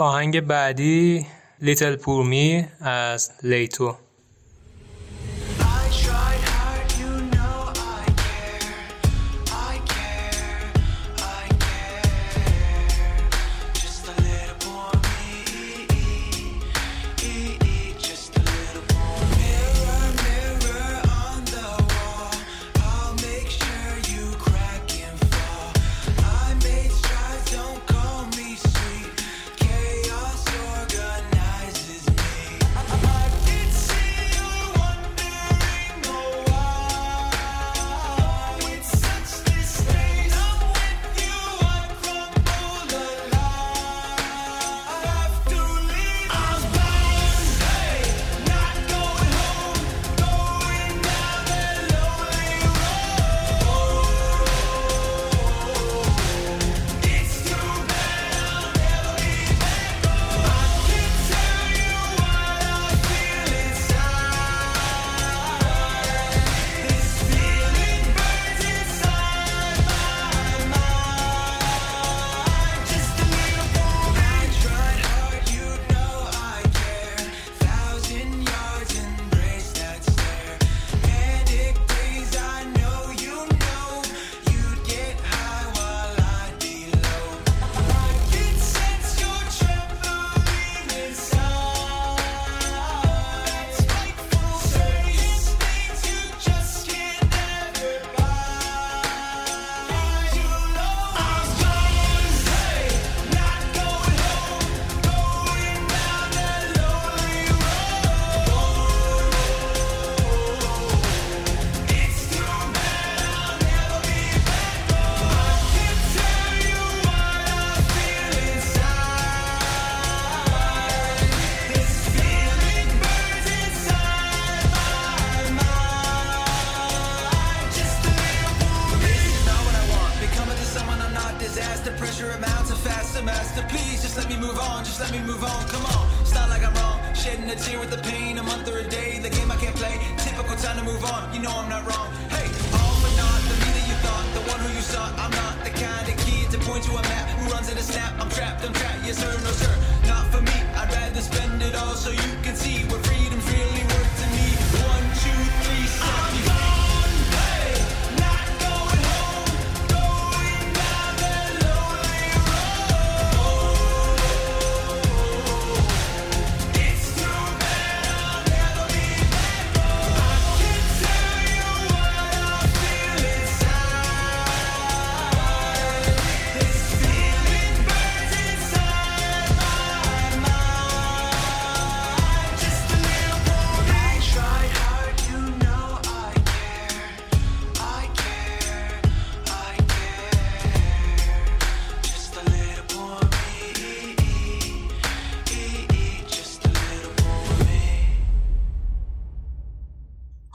آهنگ بعدی لیتل پورمی از لیتو.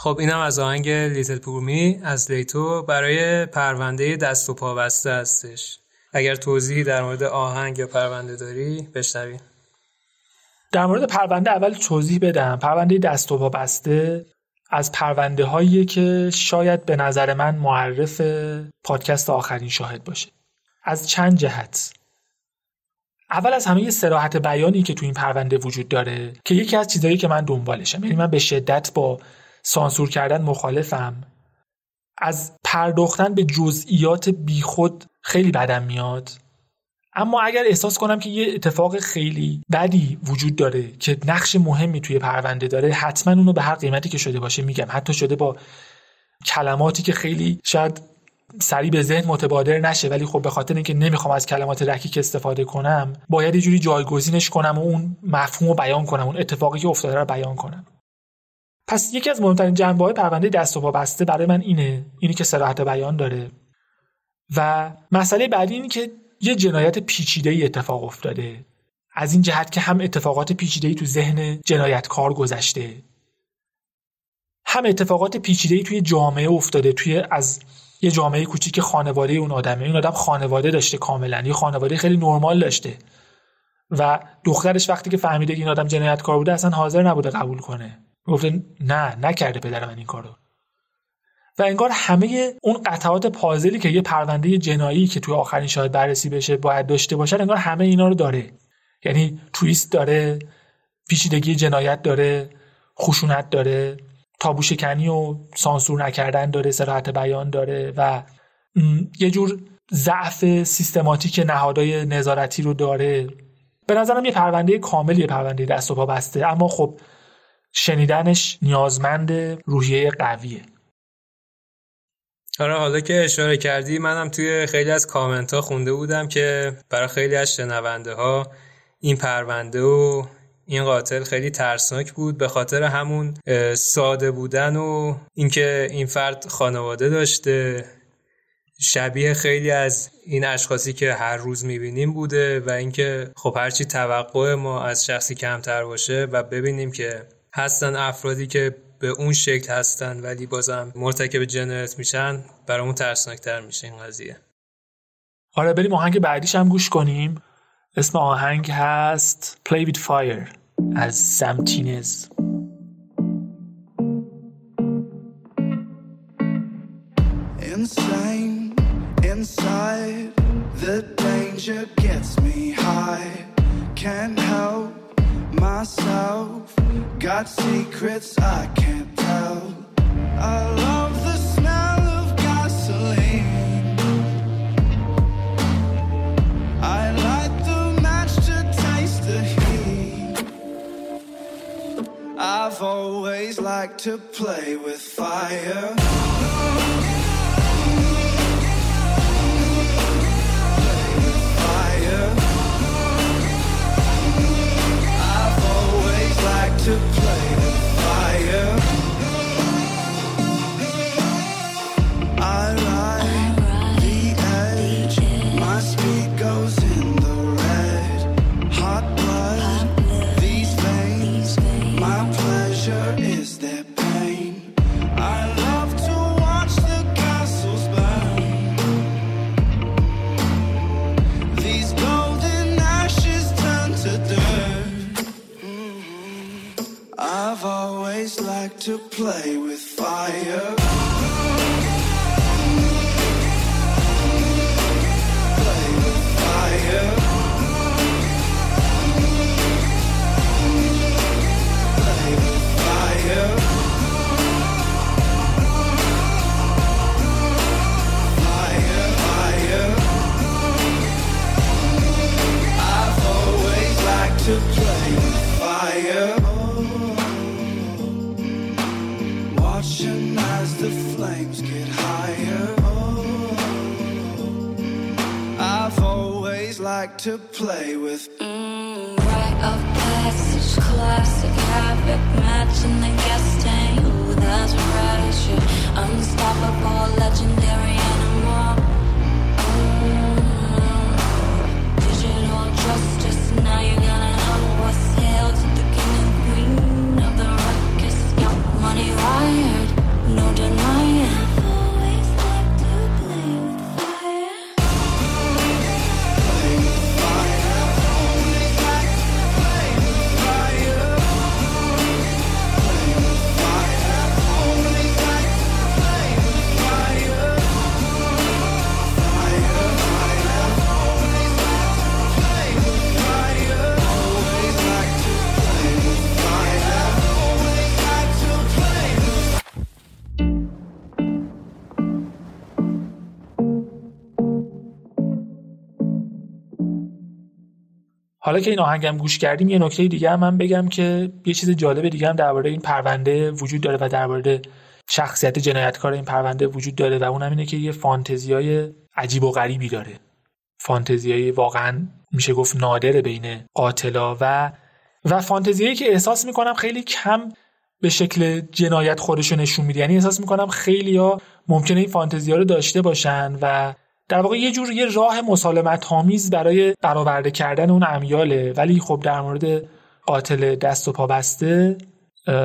خب اینم از آهنگ لیتل پورمی از لیتو برای پرونده دست و پا بسته هستش. اگر توضیحی در مورد آهنگ یا پرونده داری بشنویم در مورد پرونده اول توضیح بدم. پرونده دست و پا بسته از پرونده هایی که شاید به نظر من معرف پادکست آخرین شاهد باشه. از چند جهت. اول از همه یه سراحت بیانی که تو این پرونده وجود داره که یکی از چیزهایی که من دنبالشم یعنی من به شدت با سانسور کردن مخالفم. از پرداختن به جزئیات بیخود خیلی بدم میاد. اما اگر احساس کنم که یه اتفاق خیلی بدی وجود داره که نقش مهمی توی پرونده داره حتما اونو به هر قیمتی که شده باشه میگم. حتی شده با کلماتی که خیلی شاید سریع به ذهن متبادر نشه ولی خب به خاطر اینکه نمی‌خوام از کلمات رکیک استفاده کنم باید یه جوری جایگزینش کنم و اون مفهوم رو بیان کنم اون اتفاقی که افتاده رو بیان کنم. پس یکی از مهمترین جنبه های پرونده دست و پا بسته برای من اینه اینی که سراحت بیان داره. و مسئله بعدی اینه که یه جنایت پیچیده ای اتفاق افتاده. از این جهت که هم اتفاقات پیچیده ای تو ذهن جنایتکار گذشته هم اتفاقات پیچیده ای توی جامعه افتاده توی از یه جامعه کوچیک خانواده اون آدمه. اون آدم خانواده داشته کاملا یه خانواده خیلی نرمال داشته. و دخترش وقتی که فهمیده این آدم جنایتکار بوده اصلا حاضر نبوده قبول کنه. گفته نه نکرده پدر من این کارو. و انگار همه اون قطعات پازلی که یه پرونده جنایی که توی آخرین شاهد بررسی بشه باید داشته باشه انگار همه اینا رو داره. یعنی تویست داره پیچیدگی جنایت داره خشونت داره تابو شکنی و سانسور نکردن داره سراحت بیان داره و یه جور ضعف سیستماتیک نهادهای نظارتی رو داره. به نظرم یه پرونده کامل یه پرونده دست و پا بسته. اما خب شنیدنش نیازمند روحیه قویه. آره حالا که اشاره کردی منم توی خیلی از کامنت ها خونده بودم که برای خیلی از شنونده ها این پرونده و این قاتل خیلی ترسناک بود به خاطر همون ساده بودن و اینکه این فرد خانواده داشته. شبیه خیلی از این اشخاصی که هر روز می‌بینیم بوده و اینکه خب هرچی توقع ما از شخصی کمتر باشه و ببینیم که هستن افرادی که به اون شکل هستن ولی بازم مرتکب جنایت میشن برامون ترسناکتر میشه این قضیه. آره بریم آهنگ بعدیش هم گوش کنیم. اسم آهنگ هست Play with Fire. از سمتینز Insane inside the danger gets me high. Can't help myself. Got secrets I can't tell. I love the smell of gasoline. I light the match to taste the heat. I've always liked to play with fire always liked to play with fire. To play حالا که این آهنگم گوش کردیم یه نکته دیگه هم من بگم که یه چیز جالب دیگه هم درباره این پرونده وجود داره و درباره شخصیت جنایتکار این پرونده وجود داره و اونم اینه که یه فانتزیای عجیب و غریبی داره. فانتزیای واقعا میشه گفت نادر بین قاتلا و و فانتزیایی که احساس می‌کنم خیلی کم به شکل جنایت خودشو نشون میده. یعنی احساس می‌کنم خیلی ها ممکنه این فانتزیا رو داشته باشن و در واقع یه جور یه راه مسالمت آمیز برای برآورده کردن اون امیاله. ولی خب در مورد قاتل دست و پا بسته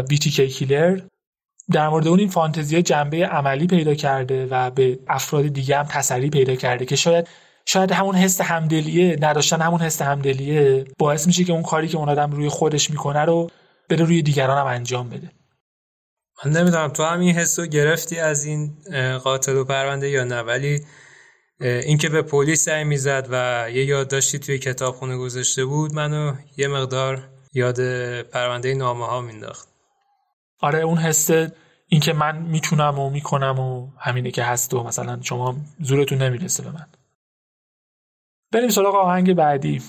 بیتی کی کیلر در مورد اون این فانتزی جنبه عملی پیدا کرده و به افراد دیگه هم تسری پیدا کرده که شاید شاید همون حس همدلیه نداشتن همون حس همدلیه باعث میشه که اون کاری که اون آدم روی خودش می‌کنه رو بره روی دیگران هم انجام بده. من نمی‌دونم تو هم این حس رو گرفتی از این قاتل و پرونده یا نه ولی اینکه به پلیس سعی می‌زد و یه یادداشتی توی کتابخونه گذاشته بود منو یه مقدار یاد پرونده نامه ها مینداخت آره اون حس اینکه من می‌تونم و می‌کنم و همینه که هست و مثلا شما زورتون نمی‌رسه به من. بریم سراغ آهنگ بعدی.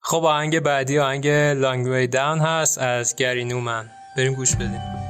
خب آهنگ بعدی آهنگ لانگ وی داون هست از گری نومن. بریم گوش بدیم.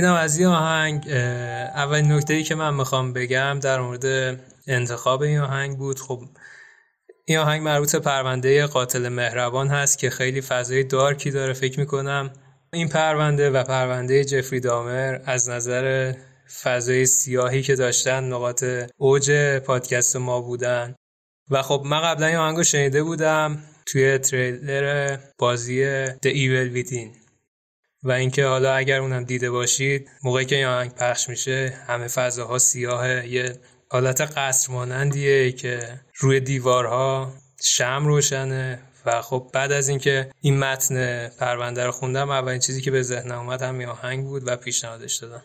اینم از این آهنگ اولین نکته ای که من می‌خوام بگم در مورد انتخاب این آهنگ بود. خب این آهنگ مربوط به پرونده قاتل مهربان هست که خیلی فضای دارکی داره فکر می‌کنم. این پرونده و پرونده جفری دامر از نظر فضای سیاهی که داشتن نقاط اوج پادکست ما بودن. و خب من قبلا این آهنگو شنیده بودم توی تریلر بازی The Evil Within. و اینکه حالا اگر اونم دیده باشید موقعی که این آهنگ پخش میشه همه فضاها سیاه یه حالت قصر مانندیه که روی دیوارها شم روشنه و خب بعد از اینکه این متن پرونده رو خوندم اولین چیزی که به ذهنم اومد همین آهنگ بود و پیشنهادش دادم.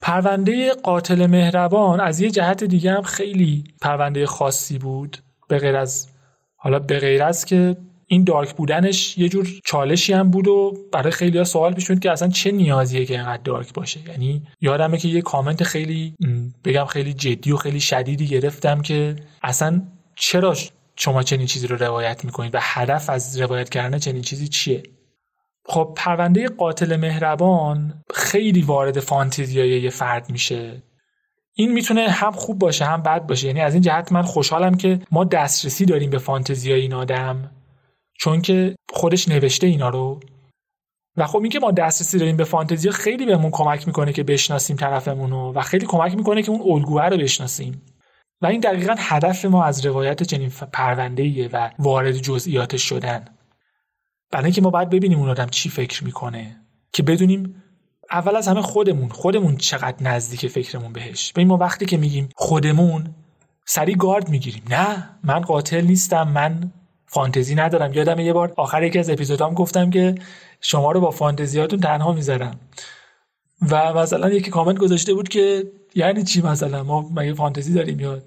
پرونده قاتل مهربان از یه جهت دیگه هم خیلی پرونده خاصی بود به غیر از حالا به غیر از که این دارک بودنش یه جور چالشی هم بود و برای خیلی ها سوال پیش که اصلا چه نیازیه که اینقدر دارک باشه. یعنی یادمه که یه کامنت خیلی بگم خیلی جدی و خیلی شدیدی گرفتم که اصلا چرا شما چنین چیزی رو روایت می‌کنید و هدف از روایت کردن چنین چیزی چیه؟ خب پرونده قاتل مهربان خیلی وارد فانتزیای یه فرد میشه. این می‌تونه هم خوب باشه هم بد باشه. یعنی از این جهت من خوشحالم که ما دسترسی داریم به فانتزیای این آدم. چون که خودش نوشته اینا رو. و خب اینکه ما دسترسی داریم به فانتزی خیلی بهمون کمک می‌کنه که بشناسیم طرفمون رو و خیلی کمک می‌کنه که اون الگوه رو بشناسیم. و این دقیقا هدف ما از روایت چنین پرونده و وارد جزئیاتش شدن. برای اینکه ما باید ببینیم اون آدم چی فکر می‌کنه. که بدونیم اول از همه خودمون خودمون چقدر نزدیک فکرمون بهش. ببین ما وقتی که میگیم خودمون سریع گارد می‌گیریم. نه من قاتل نیستم من فانتزی ندارم. یادم یه بار آخر یکی از اپیزودام گفتم که شما رو با فانتزیاتون تنها می‌ذارم. و مثلا یکی کامنت گذاشته بود که یعنی چی مثلا؟ ما مگه فانتزی داریم یا؟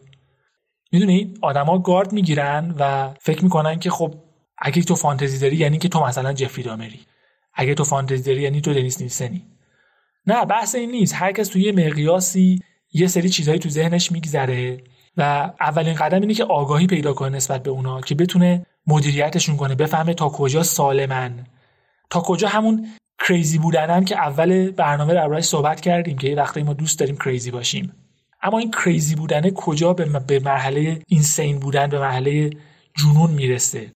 می‌دونی؟ آدما گارد می‌گیرن و فکر می‌کنن که خب اگه تو فانتزی داری یعنی که تو مثلا جفری دامری. اگه تو فانتزی داری یعنی تو دنیس نیلسنی. نه بحث این نیست. هر کس توی یه مقیاسی یه سری چیزهایی تو ذهنش میگذره و اولین قدم اینه که آگاهی پیدا کنه نسبت به اونا که بتونه مدیریتشون کنه. بفهمه تا کجا سالمن. تا کجا همون کریزی بودنن که اول برنامه دربارهش صحبت کردیم که یه وقتی ما دوست داریم کریزی باشیم. اما این کریزی بودنه کجا به مرحله اینسین بودن به مرحله جنون می‌رسه.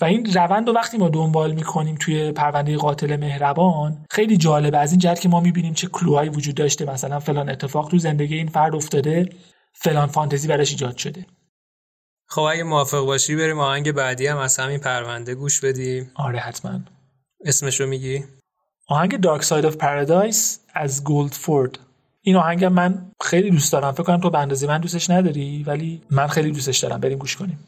و این روند رو وقتی ما دنبال می‌کنیم توی پرونده قاتل مهربان خیلی جالبه. از این جهت که ما می‌بینیم چه کلوهایی وجود داشته. مثلا فلان اتفاق تو زندگی این فرد افتاده فلان فانتزی براش ایجاد شده. خب اگه موافق باشی بریم آهنگ بعدی هم از همین پرونده گوش بدیم. آره حتما. اسمش رو میگی؟ آهنگ Dark Side of Paradise از Goldford این آهنگ من خیلی دوست دارم. فکر کنم تو به اندازه من دوستش نداری ولی من خیلی دوستش دارم. بریم گوش کنیم.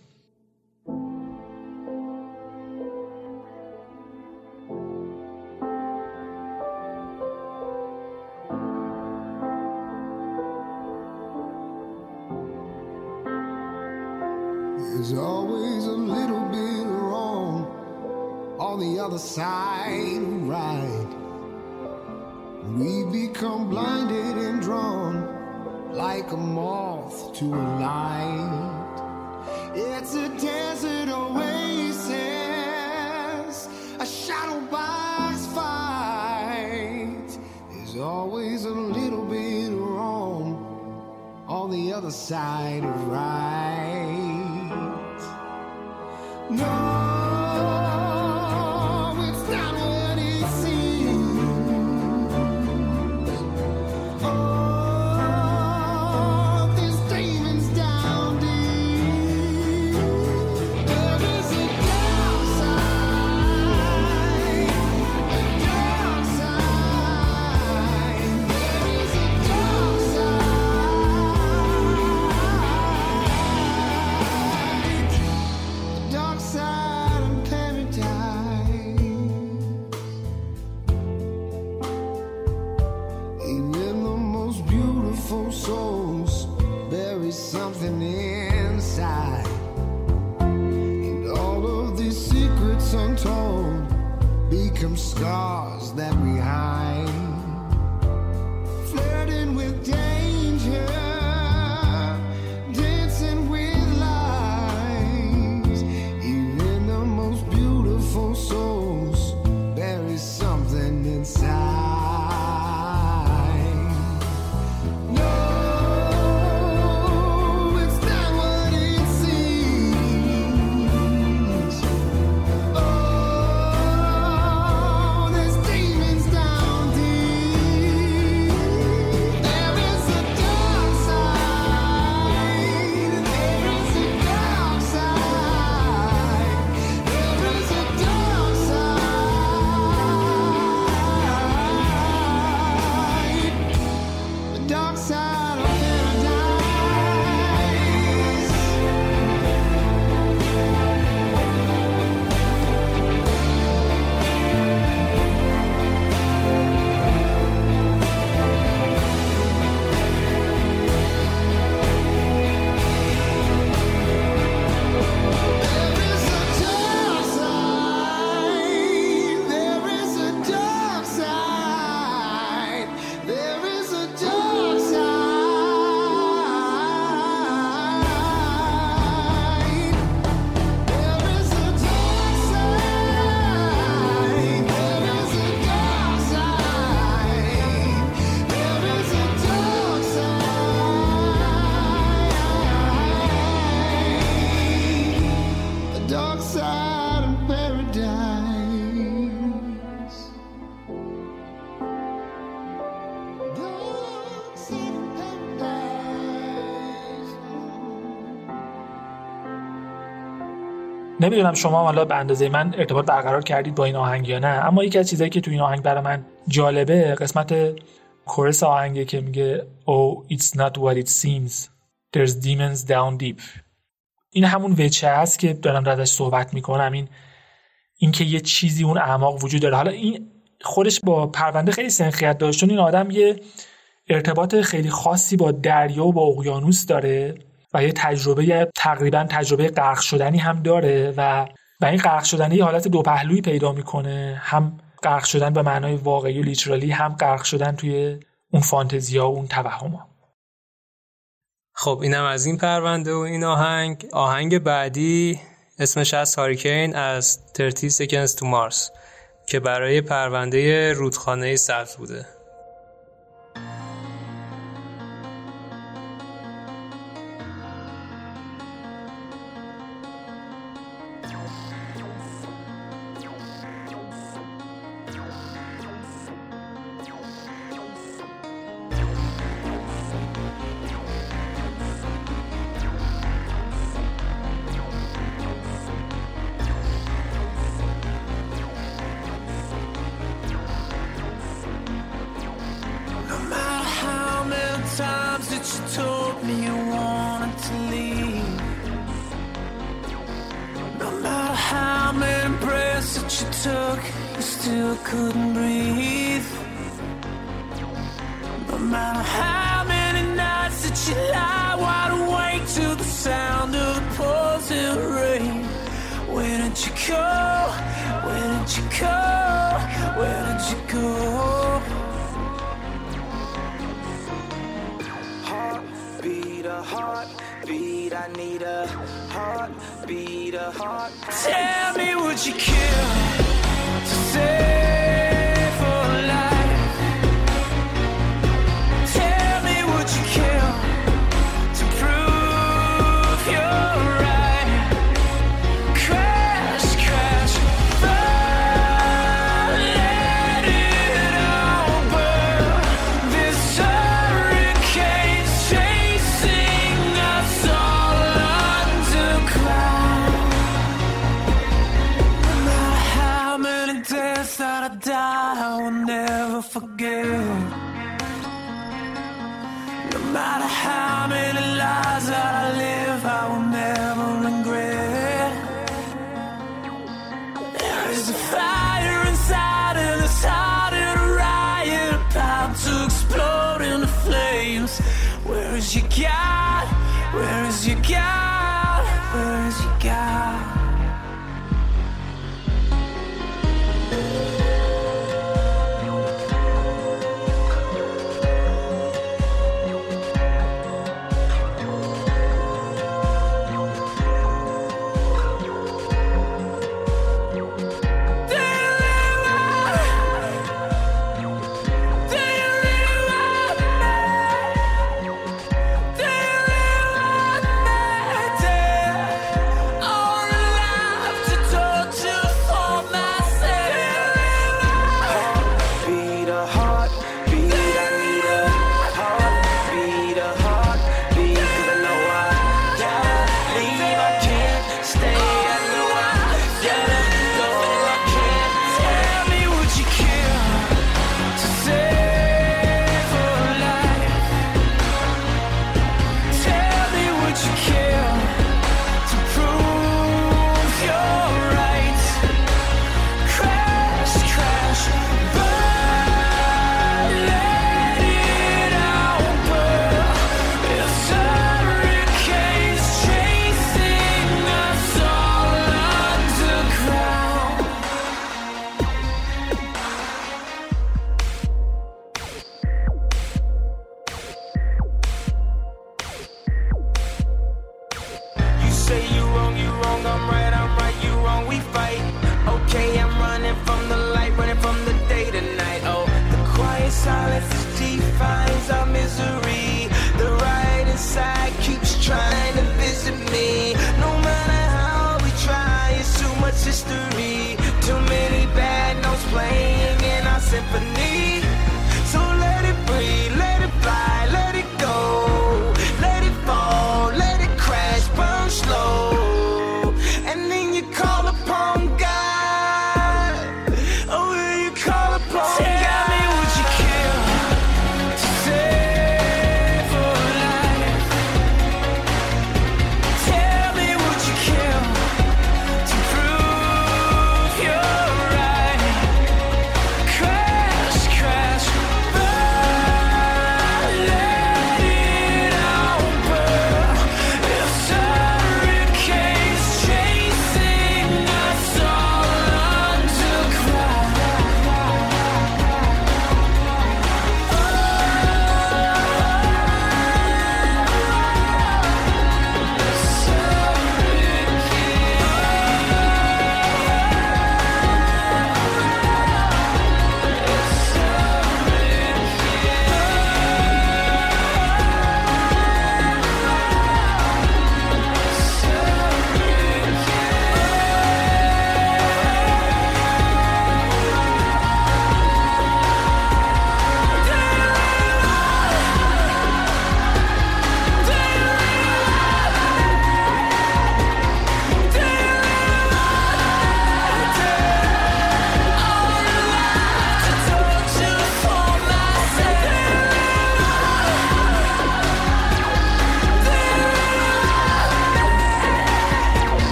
On the other side right. We become blinded and drawn like a moth to a light. It's a desert oasis, a shadow box fight. There's always a little bit wrong on the other side of right. No, نمی‌دونم شما حالا به اندازه من ارتباط برقرار کردید با این آهنگ یا نه اما یکی از چیزایی که تو این آهنگ برای من جالبه قسمت کورس آهنگه که میگه Oh it's not what it seems. There's demons down deep. این همون وچه هست که دارم ازش صحبت می‌کنم. این اینکه یه چیزی اون اعماق وجود داره. حالا این خودش با پرونده خیلی سنخیت داشت. چون این آدم یه ارتباط خیلی خاصی با دریا و با اقیانوس داره. و یه تجربه تقریبا تجربه غرق شدنی هم داره و و این غرق شدنی یه حالت دو پهلویی پیدا می‌کنه. هم غرق شدن به معنای واقعی و لیترالی هم غرق شدن توی اون فانتزیا و اون توهما. خب اینم از این پرونده و این آهنگ. آهنگ بعدی اسمش از هاریکین از 30 Seconds to Mars که برای پرونده رودخانه سبز بوده. Times that you told me you wanted to leave. No matter how many breaths that you took, you still couldn't breathe. No matter how many nights that you lie wide awake to the sound of the pouring rain. Where did you go? Where did you go? I need a heartbeat, a heart. Tell me, would you kill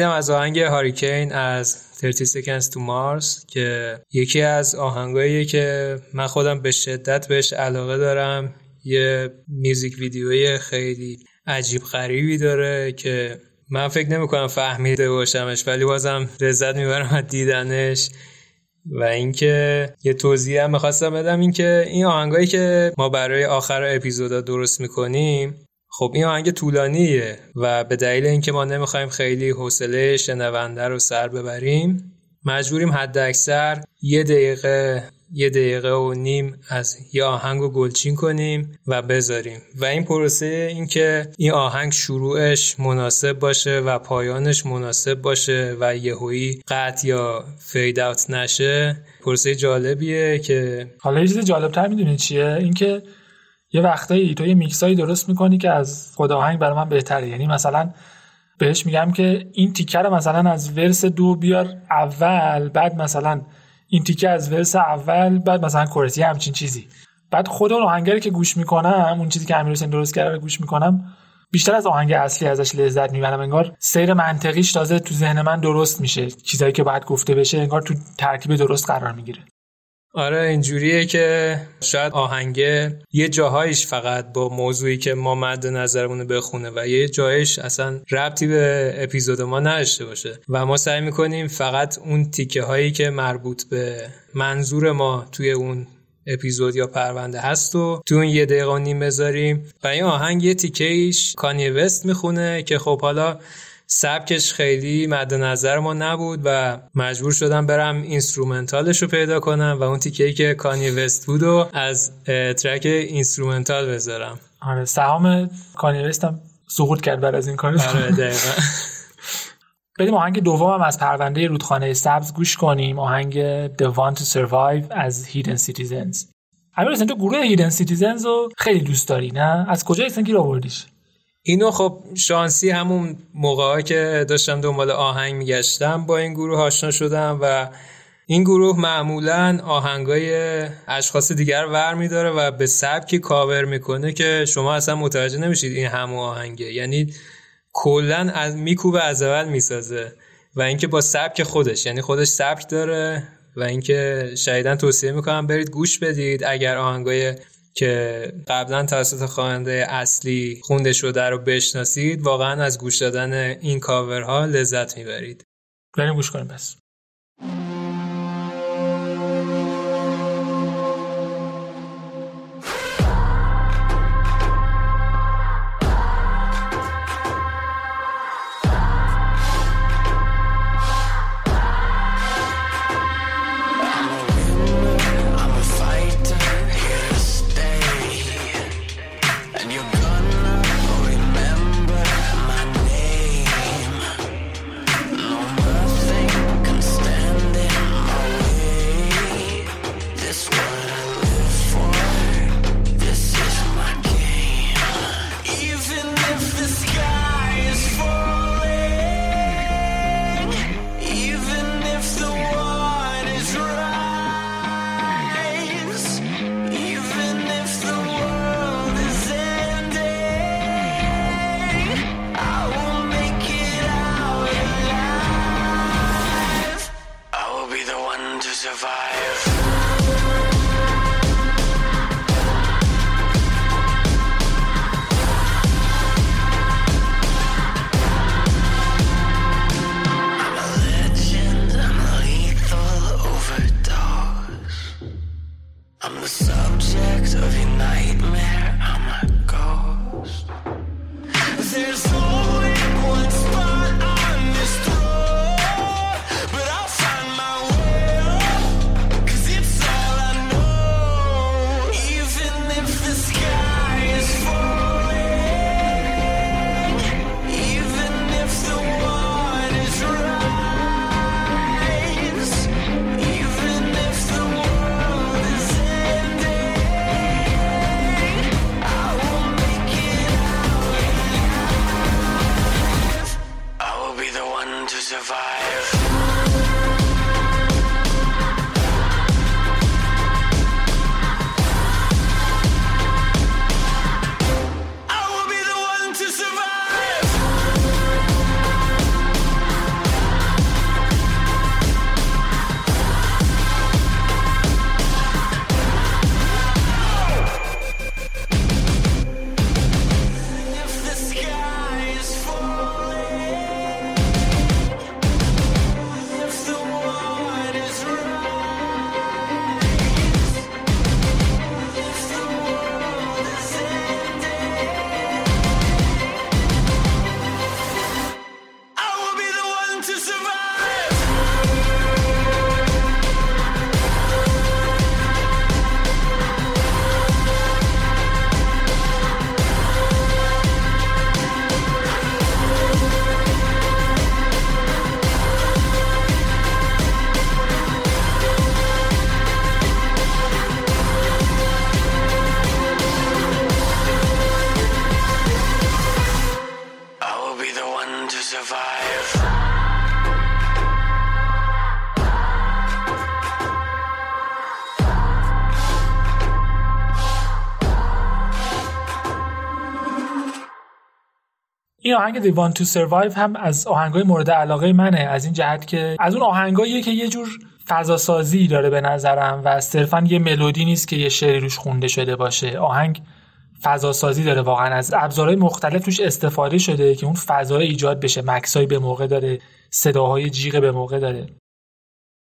اینم از آهنگ هاریکین از 30 Seconds to Mars که یکی از آهنگاییه که من خودم به شدت بهش علاقه دارم. یه میوزیک ویدیوی خیلی عجیب غریبی داره که من فکر نمی کنم فهمیده باشمش ولی بازم لذت می‌برم از دیدنش. و اینکه یه توضیح هم می‌خواستم بدم اینکه این آهنگایی که ما برای آخر اپیزودا درست می‌کنیم خب این آهنگ طولانیه و به دلیل اینکه ما نمی‌خوایم خیلی حوصله شنونده رو سر ببریم مجبوریم حد اکثر یه دقیقه یه دقیقه و نیم از یه آهنگ رو گلچین کنیم و بذاریم. و این پروسه این که این آهنگ شروعش مناسب باشه و پایانش مناسب باشه و یهویی قطع یا فید اوت نشه پروسه جالبیه که حالا یه چیز جالبتر می‌دونی چیه؟ اینکه یه وقتایی تو یه میکسایی درست می‌کنی که از خود آهنگ برای من بهتره. یعنی مثلا بهش میگم که این تیکه رو مثلا از ورس دو بیار اول بعد مثلا این تیکه از ورس اول بعد مثلا کورسی همچین چیزی. بعد خود اون آهنگری که گوش می‌کنم اون چیزی که امیر حسین درست کرده گوش می‌کنم بیشتر از آهنگ اصلی ازش لذت می‌برم. انگار سیر منطقیش تازه تو ذهن من درست میشه. چیزایی که باید گفته بشه انگار تو ترتیب درست قرار می‌گیره. آره اینجوریه که شاید آهنگه یه جاهایش فقط با موضوعی که ما مد نظرمون بخونه و یه جایش اصلا ربطی به اپیزود ما نداشته باشه. و ما سعی می‌کنیم فقط اون تیکه هایی که مربوط به منظور ما توی اون اپیزود یا پرونده هست و تو اون یه دقیقه نیم بذاریم. و این آهنگ یه تیکه ایش کانی وست می‌خونه که خب حالا سبکش خیلی مد نظر ما نبود و مجبور شدم برم اینسترومنتالش رو پیدا کنم و اون تیکه که کانی وست بود و از track instrumental بذارم. آره سهام کانیه وست هم سقوط کرد بعد از این کار آره دقیقا. بریم آهنگ دوم هم از پرونده رودخانه سبز گوش کنیم. آهنگ The Want to Survive از Hidden Citizens. امیر تو گروه Hidden Citizens رو خیلی دوست داری نه؟ از کجا اسنگی رو آوردیش؟ اینو خب شانسی همون موقع که داشتم دنبال آهنگ میگشتم با این گروه آشنا شدم و این گروه معمولا آهنگای اشخاص دیگر ور میداره و به سبکی کاور می‌کنه که شما اصلا متوجه نمیشید این همون آهنگه. یعنی کلا از میکوبه از اول می‌سازه و اینکه با سبک خودش یعنی خودش سبک داره و اینکه شایدن توصیه می‌کنم برید گوش بدید. اگر آهنگای که قبلا توسط خواننده اصلی خونده شده رو بشناسید واقعا از گوش دادن این کاورها لذت می‌برید. بریم گوش کنیم پس. آهنگ The Want to Survive هم از آهنگای مورد علاقه منه. از این جهت که از اون آهنگاییه که یه جور فضا سازی داره به نظرم و صرفا یه ملودی نیست که یه شعری روش خونده شده باشه. آهنگ فضا سازی داره واقعا. از ابزارهای مختلف توش استفاده شده که اون فضا ایجاد بشه. مکسای به موقع داره. صداهای جیغ به موقع داره.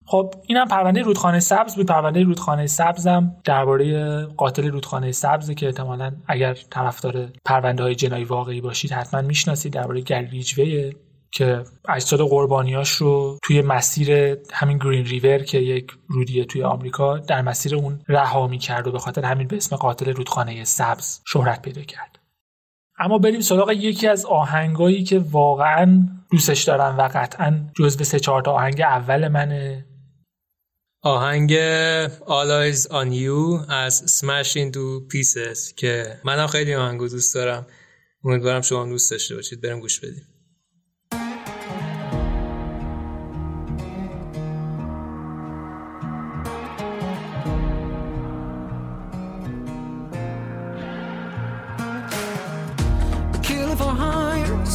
خب اینم پرونده رودخانه سبز بود. پرونده رودخانه سبزم درباره قاتل رودخانه سبزه که احتمالا اگر طرفدار پرونده های جنایی واقعی باشید حتما می‌شناسید درباره گری ریجویه که اجساد قربانیاش رو توی مسیر همین گرین ریور که یک رودیه توی آمریکا در مسیر اون رها می‌کرد و به خاطر همین به اسم قاتل رودخانه سبز شهرت پیدا کرد. اما بریم سراغ یکی از آهنگایی که واقعا دوستش دارم و قطعا جزو سه چهار تا آهنگ اول منه. آهنگ All Eyes on You از Smash Into Pieces که منم خیلی آهنگو دوست دارم. امیدوارم شما هم دوست داشته باشید. بریم گوش بدیم.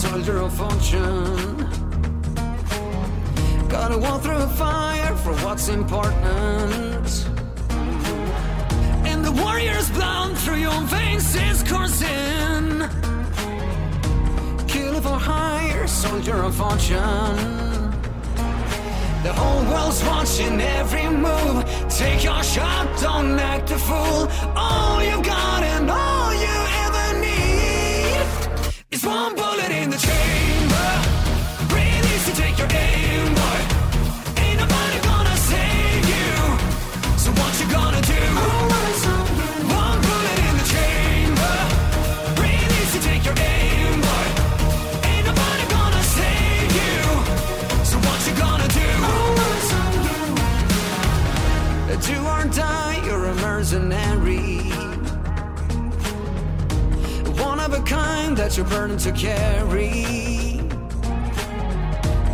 Soldier of fortune. Gotta walk through a fire for what's important. And the warrior's blood through your veins is coursing. Kill for hire, soldier of fortune. The whole world's watching every move. Take your shot, don't act a fool. All you've got and all you ever need is one bullet in the chamber. Do or die, you're a mercenary. One of a kind that you're burdened to carry.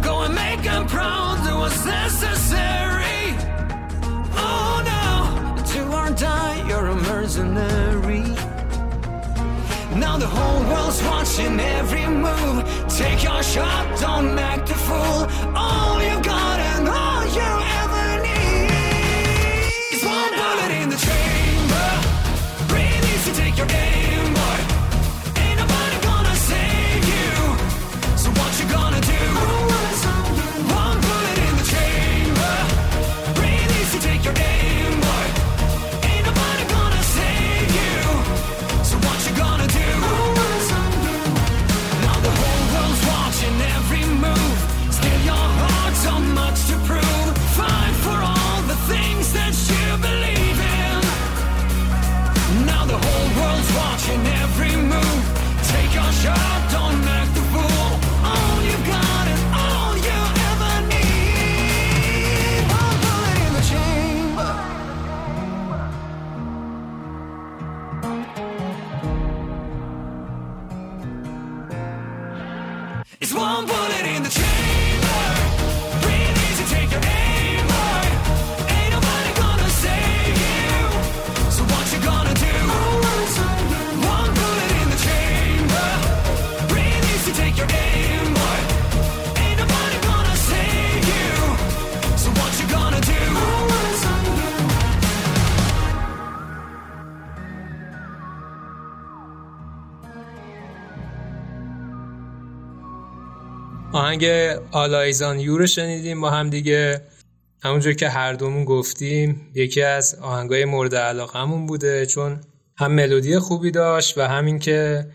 Go and make them proud, do what's necessary. Oh no, do or die, you're a mercenary. Now the whole world's watching every move. Take your shot, don't act a fool. All you got and all you You're getting world's watching every move. Take your shot, don't act the fool. All you got آهنگ آلایزان یو رو شنیدیم با هم دیگه. همونجور که هر دومون گفتیم یکی از آهنگای مورد علاقمون بوده چون هم ملودی خوبی داشت و همین که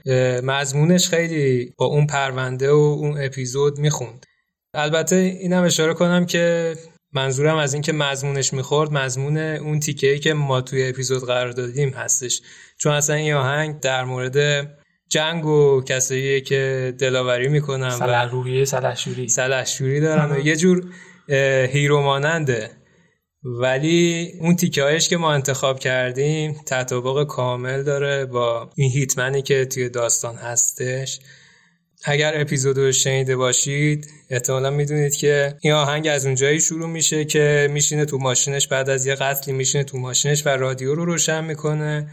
مضمونش خیلی با اون پرونده و اون اپیزود می‌خوند. البته اینم اشاره کنم که منظورم از اینکه مضمونش می‌خورد مضمون اون تیکه‌ای که ما توی اپیزود قرار دادیم هستش. چون اصلا این آهنگ در مورد جنگ و کسایی که دلاوری می‌کنن و روحیه سلحشوری سلحشوری دارن و یه جور اه، هیرو ماننده ولی اون تیکه هایش که ما انتخاب کردیم تطابق کامل داره با این هیتمنی که توی داستان هستش. اگر اپیزود رو شنیده باشید احتمالا می‌دونید که این آهنگ از اونجایی شروع میشه که میشینه تو ماشینش بعد از یه قتلی میشینه تو ماشینش و رادیو رو روشن می‌کنه.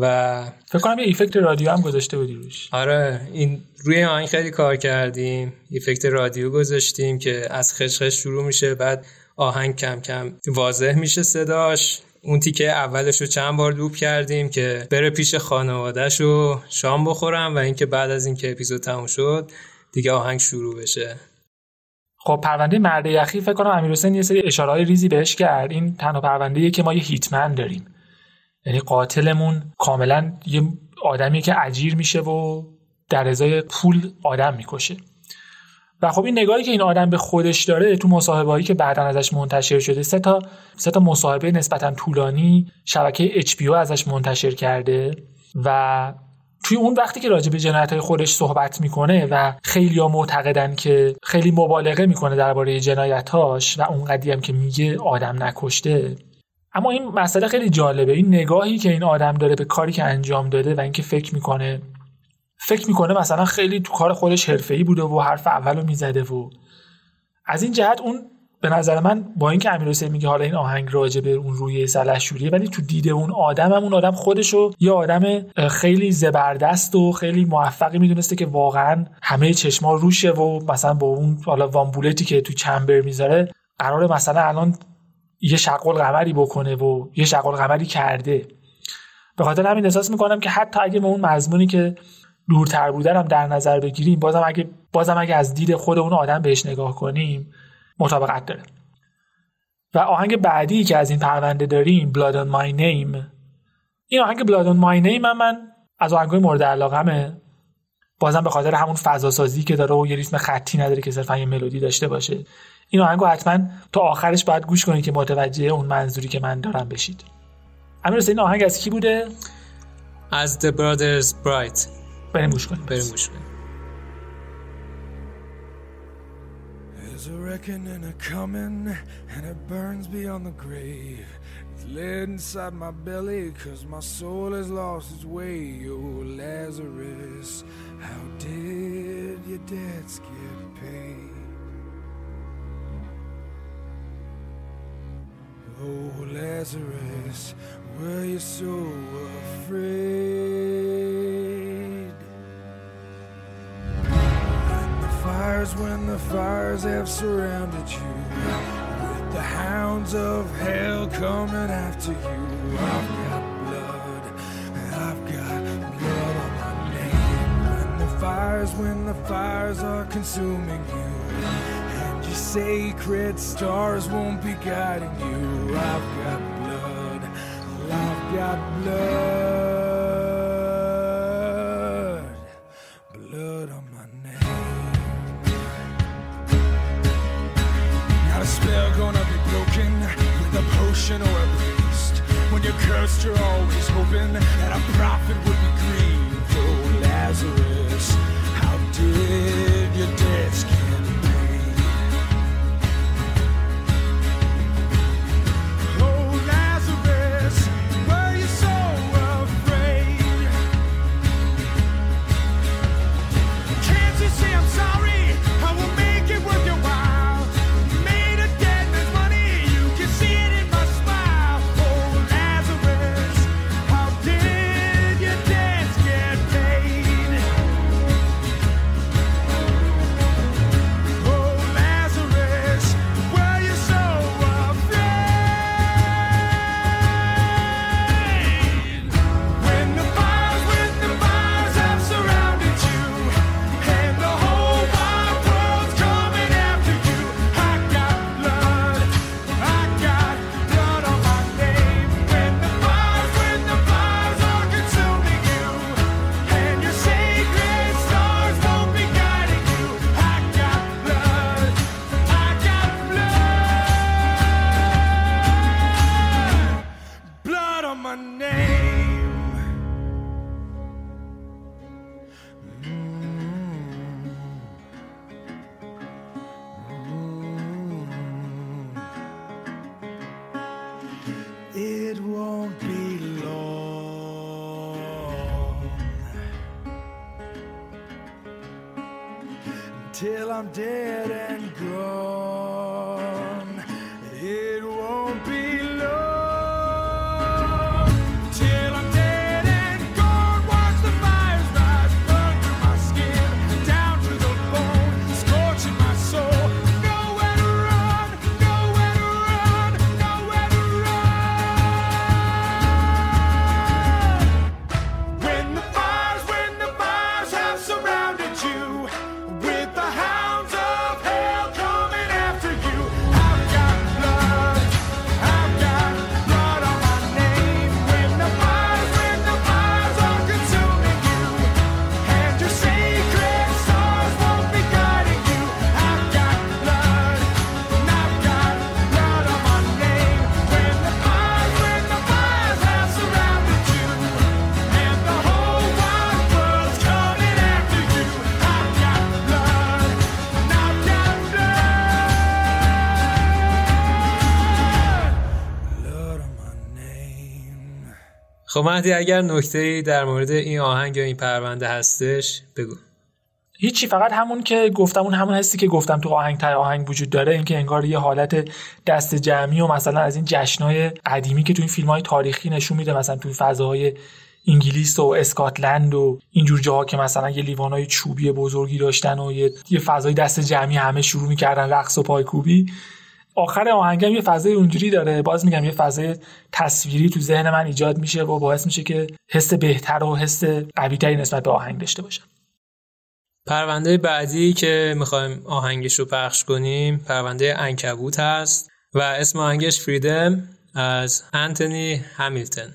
و فکر کنم یه ایفکت رادیو هم گذاشته بودی روش. آره این روی این آهنگ خیلی کار کردیم. افکت رادیو گذاشتیم که از خشخش شروع میشه بعد آهنگ کم کم واضح میشه صداش. اون تیکه اولش رو چند بار لوپ کردیم که بره پیش خانوادهش و شام بخورم و اینکه بعد از اینکه اپیزود تموم شد دیگه آهنگ شروع بشه. خب پرونده مرد یخی فکر کنم امیر حسین یه سری اشاره ریزی بهش کرد. این تنها پرونده که ما یه هیتمن داریم. یعنی قاتلمون کاملا یه آدمی که اجیر میشه و در ازای پول آدم می‌کشه. و خب این نگاهی که این آدم به خودش داره تو مصاحبه‌هایی که بعدا ازش منتشر شده سه تا سه تا مصاحبه نسبتا طولانی شبکه HBO ازش منتشر کرده و توی اون وقتی که راجع به جنایت خودش صحبت می‌کنه و خیلی ها معتقدن که خیلی مبالغه می‌کنه درباره جنایتاش و اون قدی هم که میگه آدم نکشته اما این مسئله خیلی جالبه. این نگاهی که این آدم داره به کاری که انجام داده و اینکه فکر می‌کنه فکر می‌کنه مثلا خیلی تو کار خودش حرفه‌ای بوده و حرف اولو می‌زده و از این جهت اون به نظر من با اینکه امیر حسین میگه حالا این آهنگ راجع به اون روی سلحشوریه ولی تو دید اون آدم هم اون آدم خودشو یه آدم خیلی زبردست و خیلی موفقی می‌دونسته که واقعا همه چشما روشه و مثلا با اون حالا وامبولتی که تو چمبر می‌ذاره قرار مثلا الان یه شقل قمری بکنه و یه شقل قمری کرده. به خاطر همین احساس می‌کنم که حتی اگه به اون مضمونی که دورتر بودن هم در نظر بگیریم بازم اگه بازم اگه از دید خود اون آدم بهش نگاه کنیم مطابقت داره. و آهنگ بعدی که از این پرونده داریم Blood on My Name. این آهنگ Blood on My Name هم من از آهنگای مورد علاقمه. بازم به خاطر همون فضا سازی که داره و یه ریتم خطی نداره که صرفا یه ملودی داشته باشه. این آهنگو حتما تا آخرش باید گوش کنید که متوجه اون منظوری که من دارم بشید امیر این آهنگ از کی بوده از The Brothers Bright بریم گوش کنیم بریم گوش کنیم There's a reckoning a coming, and it burns beyond the grave. It's laid inside my belly, cause my soul has lost its way. Oh, Lazarus, how did your debts get paid? Oh, Lazarus, were you so afraid? When the fires, when the fires have surrounded you, with the hounds of hell coming after you, I've got blood, I've got blood on my name. When the fires, when the fires are consuming you, sacred stars won't be guiding you, I've got blood, I've got blood, blood on my name. Not a spell gonna be broken with a potion or a priest. When you're cursed, you're always hoping that a prophet would be I'm dead خب مهدی اگر نکته در مورد این آهنگ یا این پرونده هستش بگو. هیچی فقط همون که گفتم اون همون هستی که گفتم تو آهنگ تای آهنگ وجود داره اینکه انگار یه حالت دست جمعی و مثلا از این جشنهای قدیمی که تو این فیلم های تاریخی نشون میده مثلا تو فضاهای انگلیس و اسکاتلند و اینجور جاها که مثلا یه لیوانای چوبی بزرگی داشتن و یه, یه فضای دست جمعی همه شروع می‌کردن رقص و پایکوبی. آخر آهنگم یه فضای اونجوری داره. باز میگم یه فضای تصویری تو ذهن من ایجاد میشه و باعث میشه که حس بهتر و حس قویتری نسبت به آهنگ داشته باشم. پرونده بعدی که می‌خوایم آهنگش رو پخش کنیم پرونده انکبوت هست و اسم آهنگش فریدم از انتونی همیلتون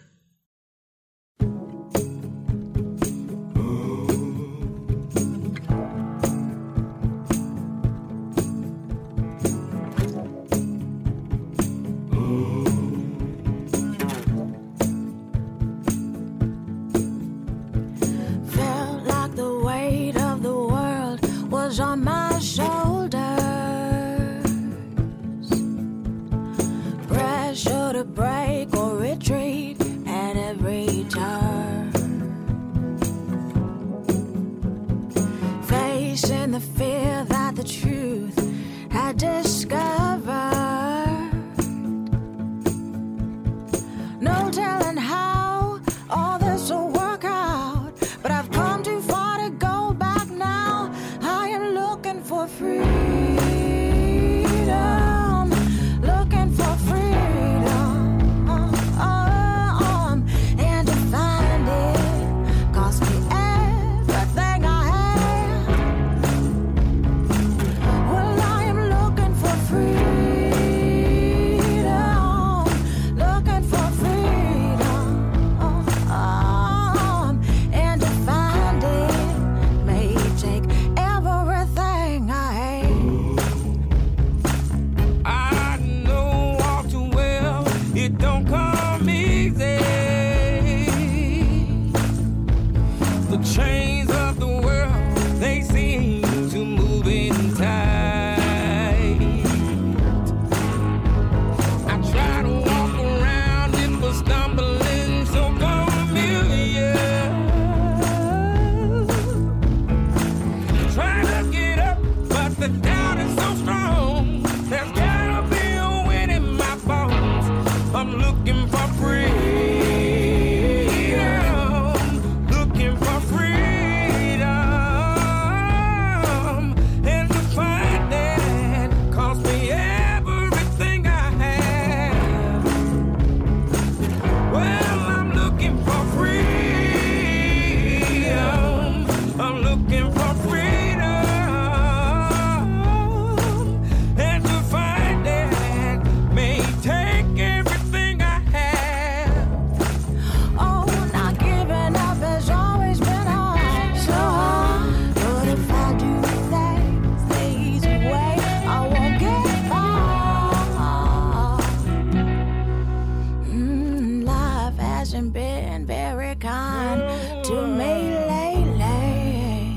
hasn't been very kind to me lately.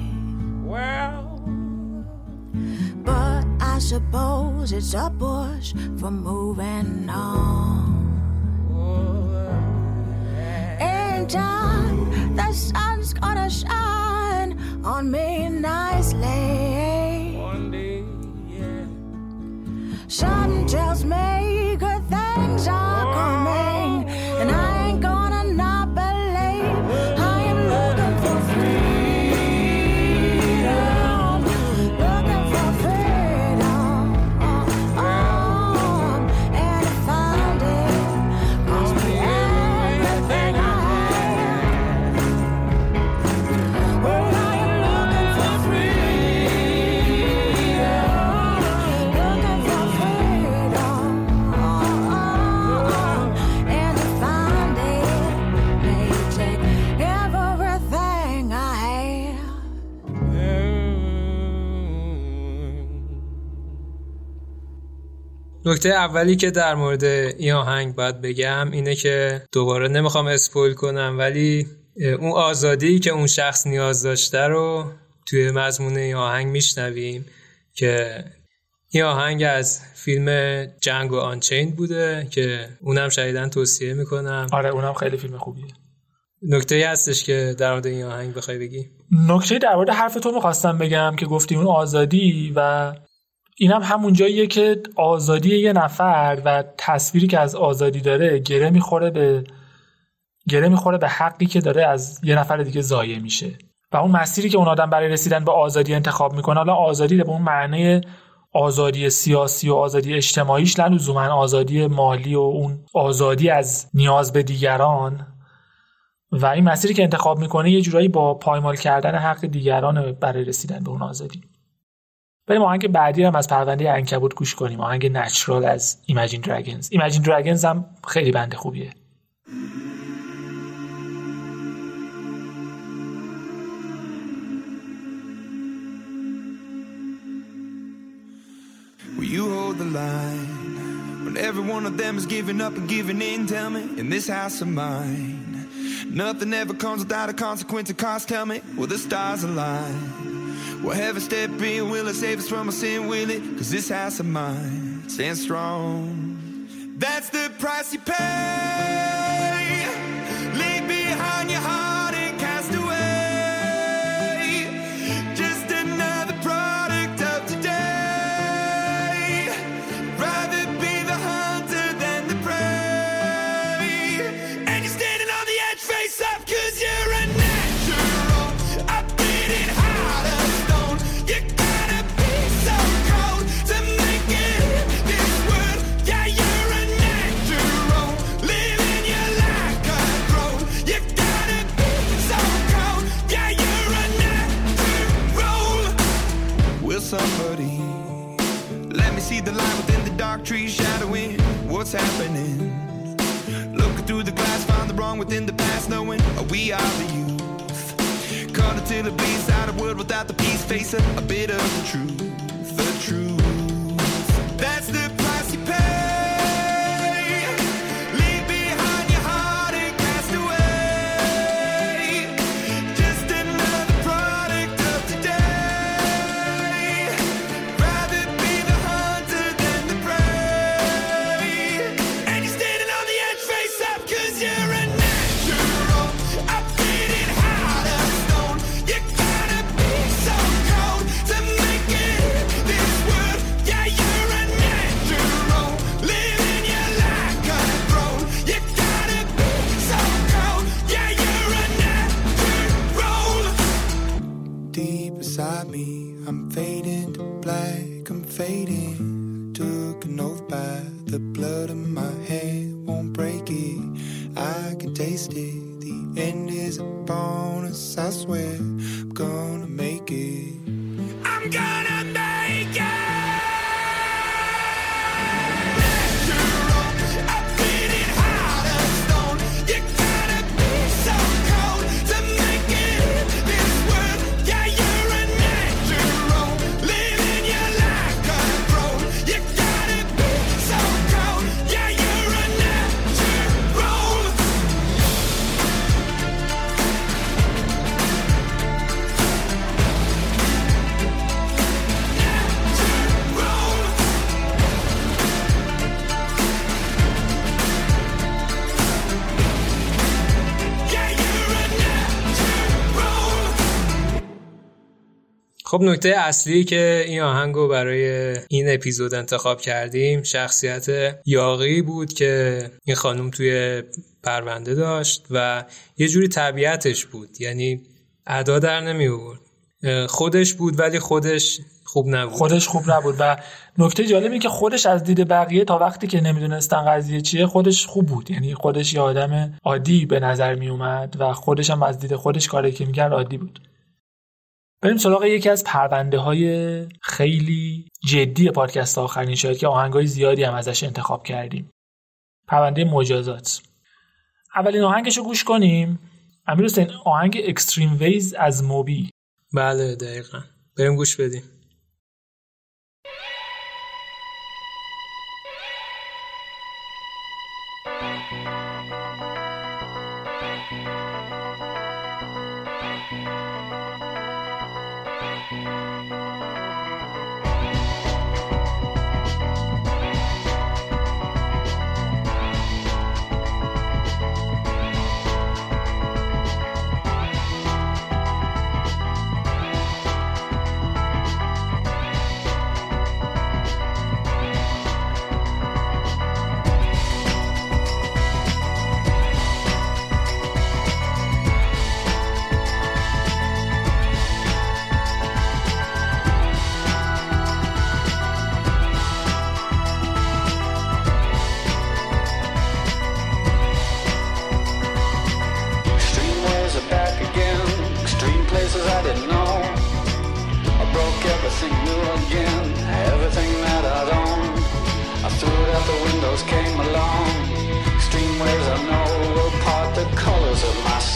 Well, But I suppose it's a push for moving on. In time, the sun's gonna shine on me nicely. one day Something tells me good things are نکته اولی که در مورد این آهنگ باید بگم اینه که دوباره نمی‌خوام اسپویل کنم ولی اون آزادی که اون شخص نیاز داشته رو توی مضمون این آهنگ میشنویم که این آهنگ از فیلم جنگ و آنچیند بوده که اونم شدیدن توصیه می‌کنم. آره اونم خیلی فیلم خوبیه. نکته هستش که در مورد این آهنگ بخوای بگی؟ نکته در مورد حرف تو می‌خواستم بگم که گفتی اون آزادی و اینم همون جاییه که آزادی یه نفر و تصویری که از آزادی داره گره می‌خوره به گره می‌خوره به حقی که داره از یه نفر دیگه ضایع میشه. و اون مسیری که اون آدم برای رسیدن به آزادی انتخاب می‌کنه حالا آزادی به اون معنی آزادی سیاسی و آزادی اجتماعیش نه لزوما آزادی مالی و اون آزادی از نیاز به دیگران. و این مسیری که انتخاب می‌کنه یه جورایی با پایمال کردن حق دیگران برای رسیدن به اون آزادی. بریم آهنگ بعدی هم از پرونده عنکبوت گوش کنیم آهنگ نچرال از ایمجین دراگونز ایمجین دراگونز هم خیلی بنده خوبیه Will you hold the line when every one of them is giving up and giving in? Tell me, in this house of mine, nothing ever comes without a consequence of cost. Tell me, will the stars align? Will heaven step in? Will it save us from our sin? Will it? Cause this house of mine stands strong. That's the price you pay. Leave behind your heart what's happening? Looking through the glass, find the wrong within the past, knowing we are the youth. Caught until the bleeds out of world without the peace, face a, a bit of the truth, the truth. That's the price you pay. خب نکته اصلی که این آهنگ رو برای این اپیزود انتخاب کردیم شخصیت یاقی بود که این خانم توی پرونده داشت و یه جوری طبیعتش بود یعنی ادا در نمی. اه، خودش بود ولی خودش خوب نبود. خودش خوب نبود و نکته جالب اینه که خودش از دید بقیه تا وقتی که نمی‌دونستن قضیه چیه خودش خوب بود. یعنی خودش یه آدم عادی به نظر می اومد و خودش هم از دید خودش کاری که می‌کرد عادی بود. بریم سراغ یکی از پرونده های خیلی جدی پادکست آخرین شاید که آهنگای زیادی هم ازش انتخاب کردیم. پرونده مجازات. اولین آهنگش رو گوش کنیم. امیر حسین آهنگ اکستریم ویز از موبی. بله دقیقا. بریم گوش بدیم.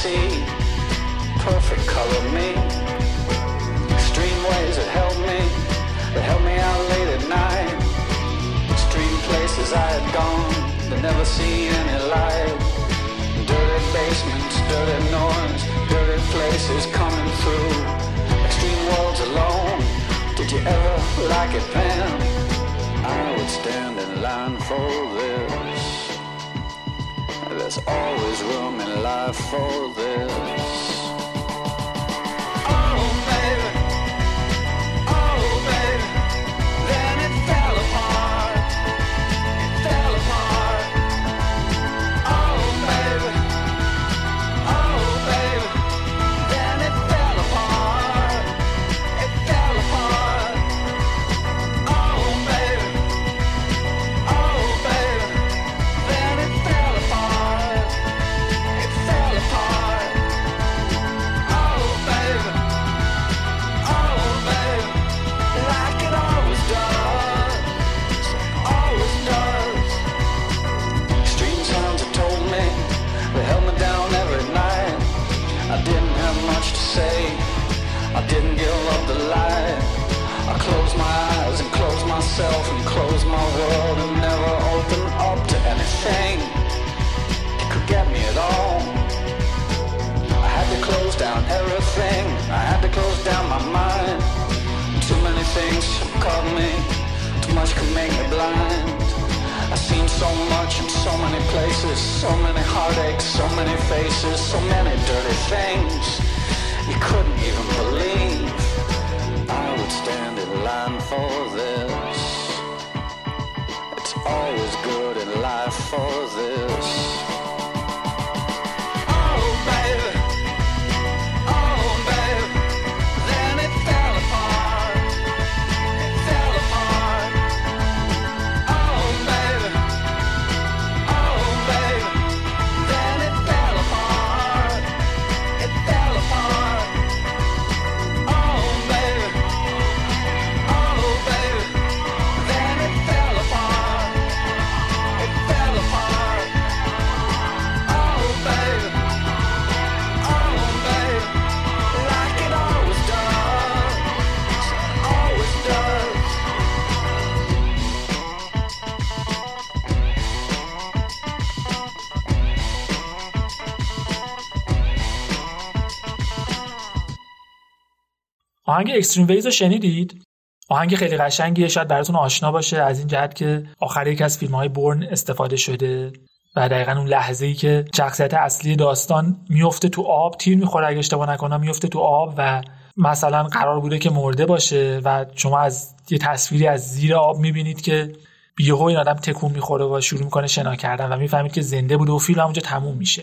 Sea. Perfect color me. Extreme ways that helped me. That helped me out late at night. Extreme places I had gone. That never see any light. Dirty basements, dirty noise, dirty places coming through. Extreme worlds alone. Did you ever like it then? I would stand in line for this. There's always room in life for this. Myself and close my world and never open up to anything that could get me at all. I had to close down everything. I had to close down my mind. Too many things caught me. Too much could make me blind. I've seen so much in so many places, so many heartaches, so many faces, so many dirty things you couldn't even believe. I would stand in line for آهنگ اکستریم ویز رو شنیدید؟ آهنگ خیلی قشنگیه شاید براتون آشنا باشه از این جهت که آخر یک از فیلم های بورن استفاده شده و دقیقا اون لحظه ای که شخصیت اصلی داستان میفته تو آب تیر می‌خوره اگه اشتباه نکنم میفته تو آب و مثلا قرار بوده که مرده باشه و شما از یه تصویری از زیر آب می‌بینید که یهو این آدم تکون می‌خوره و شروع می‌کنه شنا کردن و می‌فهمید که زنده بوده و فیلم همونجا تموم میشه.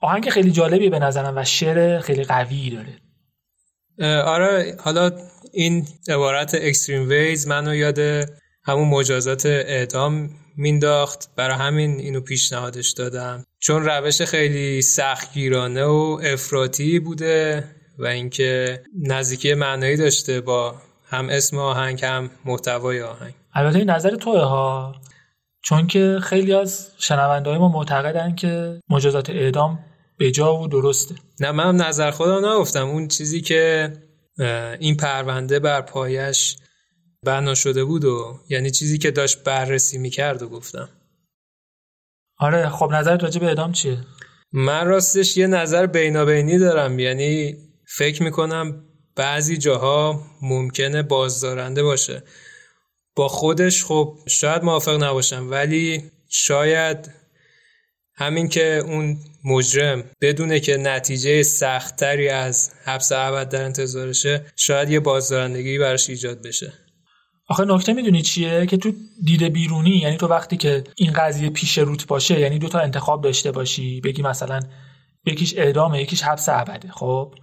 آهنگ خیلی جالبیه به نظرم و شعر خیلی قوی داره. آره حالا این عبارت اکستریم ویز منو یاد همون مجازات اعدام مینداخت. برای همین اینو پیشنهادش دادم. چون روش خیلی سختگیرانه و افراطی بوده و اینکه نزدیکی معنایی داشته با هم اسم آهنگ هم محتوای آهنگ. البته این نظر توه ها. چون که خیلی از شنونده ما معتقدن که مجازات اعدام به جا و درسته. نه منم نظر خودم نگفتم. اون چیزی که این پرونده بر پایش بنا شده بود و یعنی چیزی که داشت بررسی می‌کرد و گفتم. آره خب نظرت راجع به اعدام چیه؟ من راستش یه نظر بینابینی دارم. یعنی فکر می‌کنم بعضی جاها ممکنه بازدارنده باشه. با خودش خب شاید موافق نباشم ولی شاید همین که اون مجرم بدونه که نتیجه سختتری از حبس ابد در انتظارشه شاید یه بازدارندگی براش ایجاد بشه. آخه نکته می‌دونی چیه؟ که تو دید بیرونی یعنی تو وقتی که این قضیه پیش روت باشه یعنی دو تا انتخاب داشته باشی بگی مثلا یکیش اعدامه یکیش حبس ابده خب؟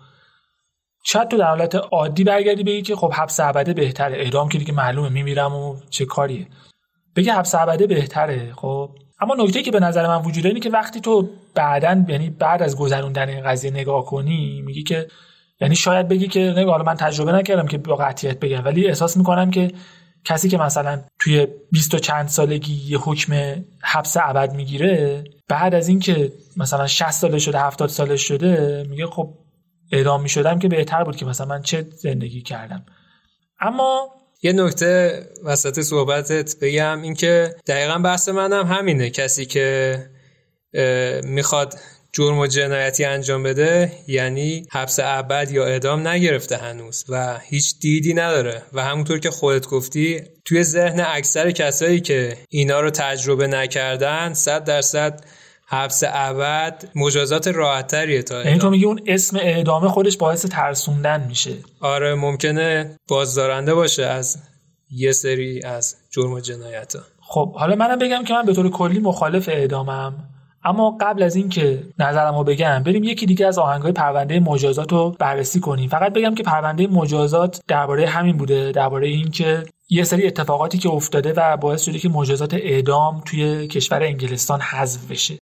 شاید تو در حالت عادی برگردی بگی که خب حبس ابده بهتره. اعدام که دیگه معلومه میمیرم و چه کاریه؟ بگی حبس ابده بهتره خب؟ اما نکته که به نظر من وجود داره اینه که وقتی تو بعدن یعنی بعد از گذروندن این قضیه نگاه کنی میگی که یعنی شاید بگی که نگاه حالا من تجربه نکردم که با قطعیت بگم ولی احساس می‌کنم که کسی که مثلا توی 20 و چند سالگی یه حکم حبس ابد می‌گیره بعد از اینکه مثلا 60 ساله شده 70 ساله شده میگه خب اعدام می‌شدم که بهتر بود که مثلا من چه زندگی کردم. اما یه نکته وسط صحبتت بگم اینکه دقیقا بحث منم همینه. کسی که می‌خواد جرم و جنایتی انجام بده یعنی حبس ابد یا اعدام نگرفته هنوز و هیچ دیدی نداره. و همونطور که خودت گفتی توی ذهن اکثر کسایی که اینا رو تجربه نکردن صد درصد حبس ابد مجازات راحتتریه تا یعنی تو. میگی اون اسم اعدامه خودش باعث ترسوندن میشه. آره ممکنه بازدارنده باشه از یه سری از جرم و جنایت ها خب حالا منم بگم که من به طور کلی مخالف اعدامم. اما قبل از اینکه نظرمو بگم بریم یکی دیگه از آهنگای پرونده مجازات رو بررسی کنیم. فقط بگم که پرونده مجازات درباره همین بوده درباره اینکه یه سری اتفاقاتی که افتاده و باعث شده که مجازات اعدام توی کشور انگلستان حذف بشه.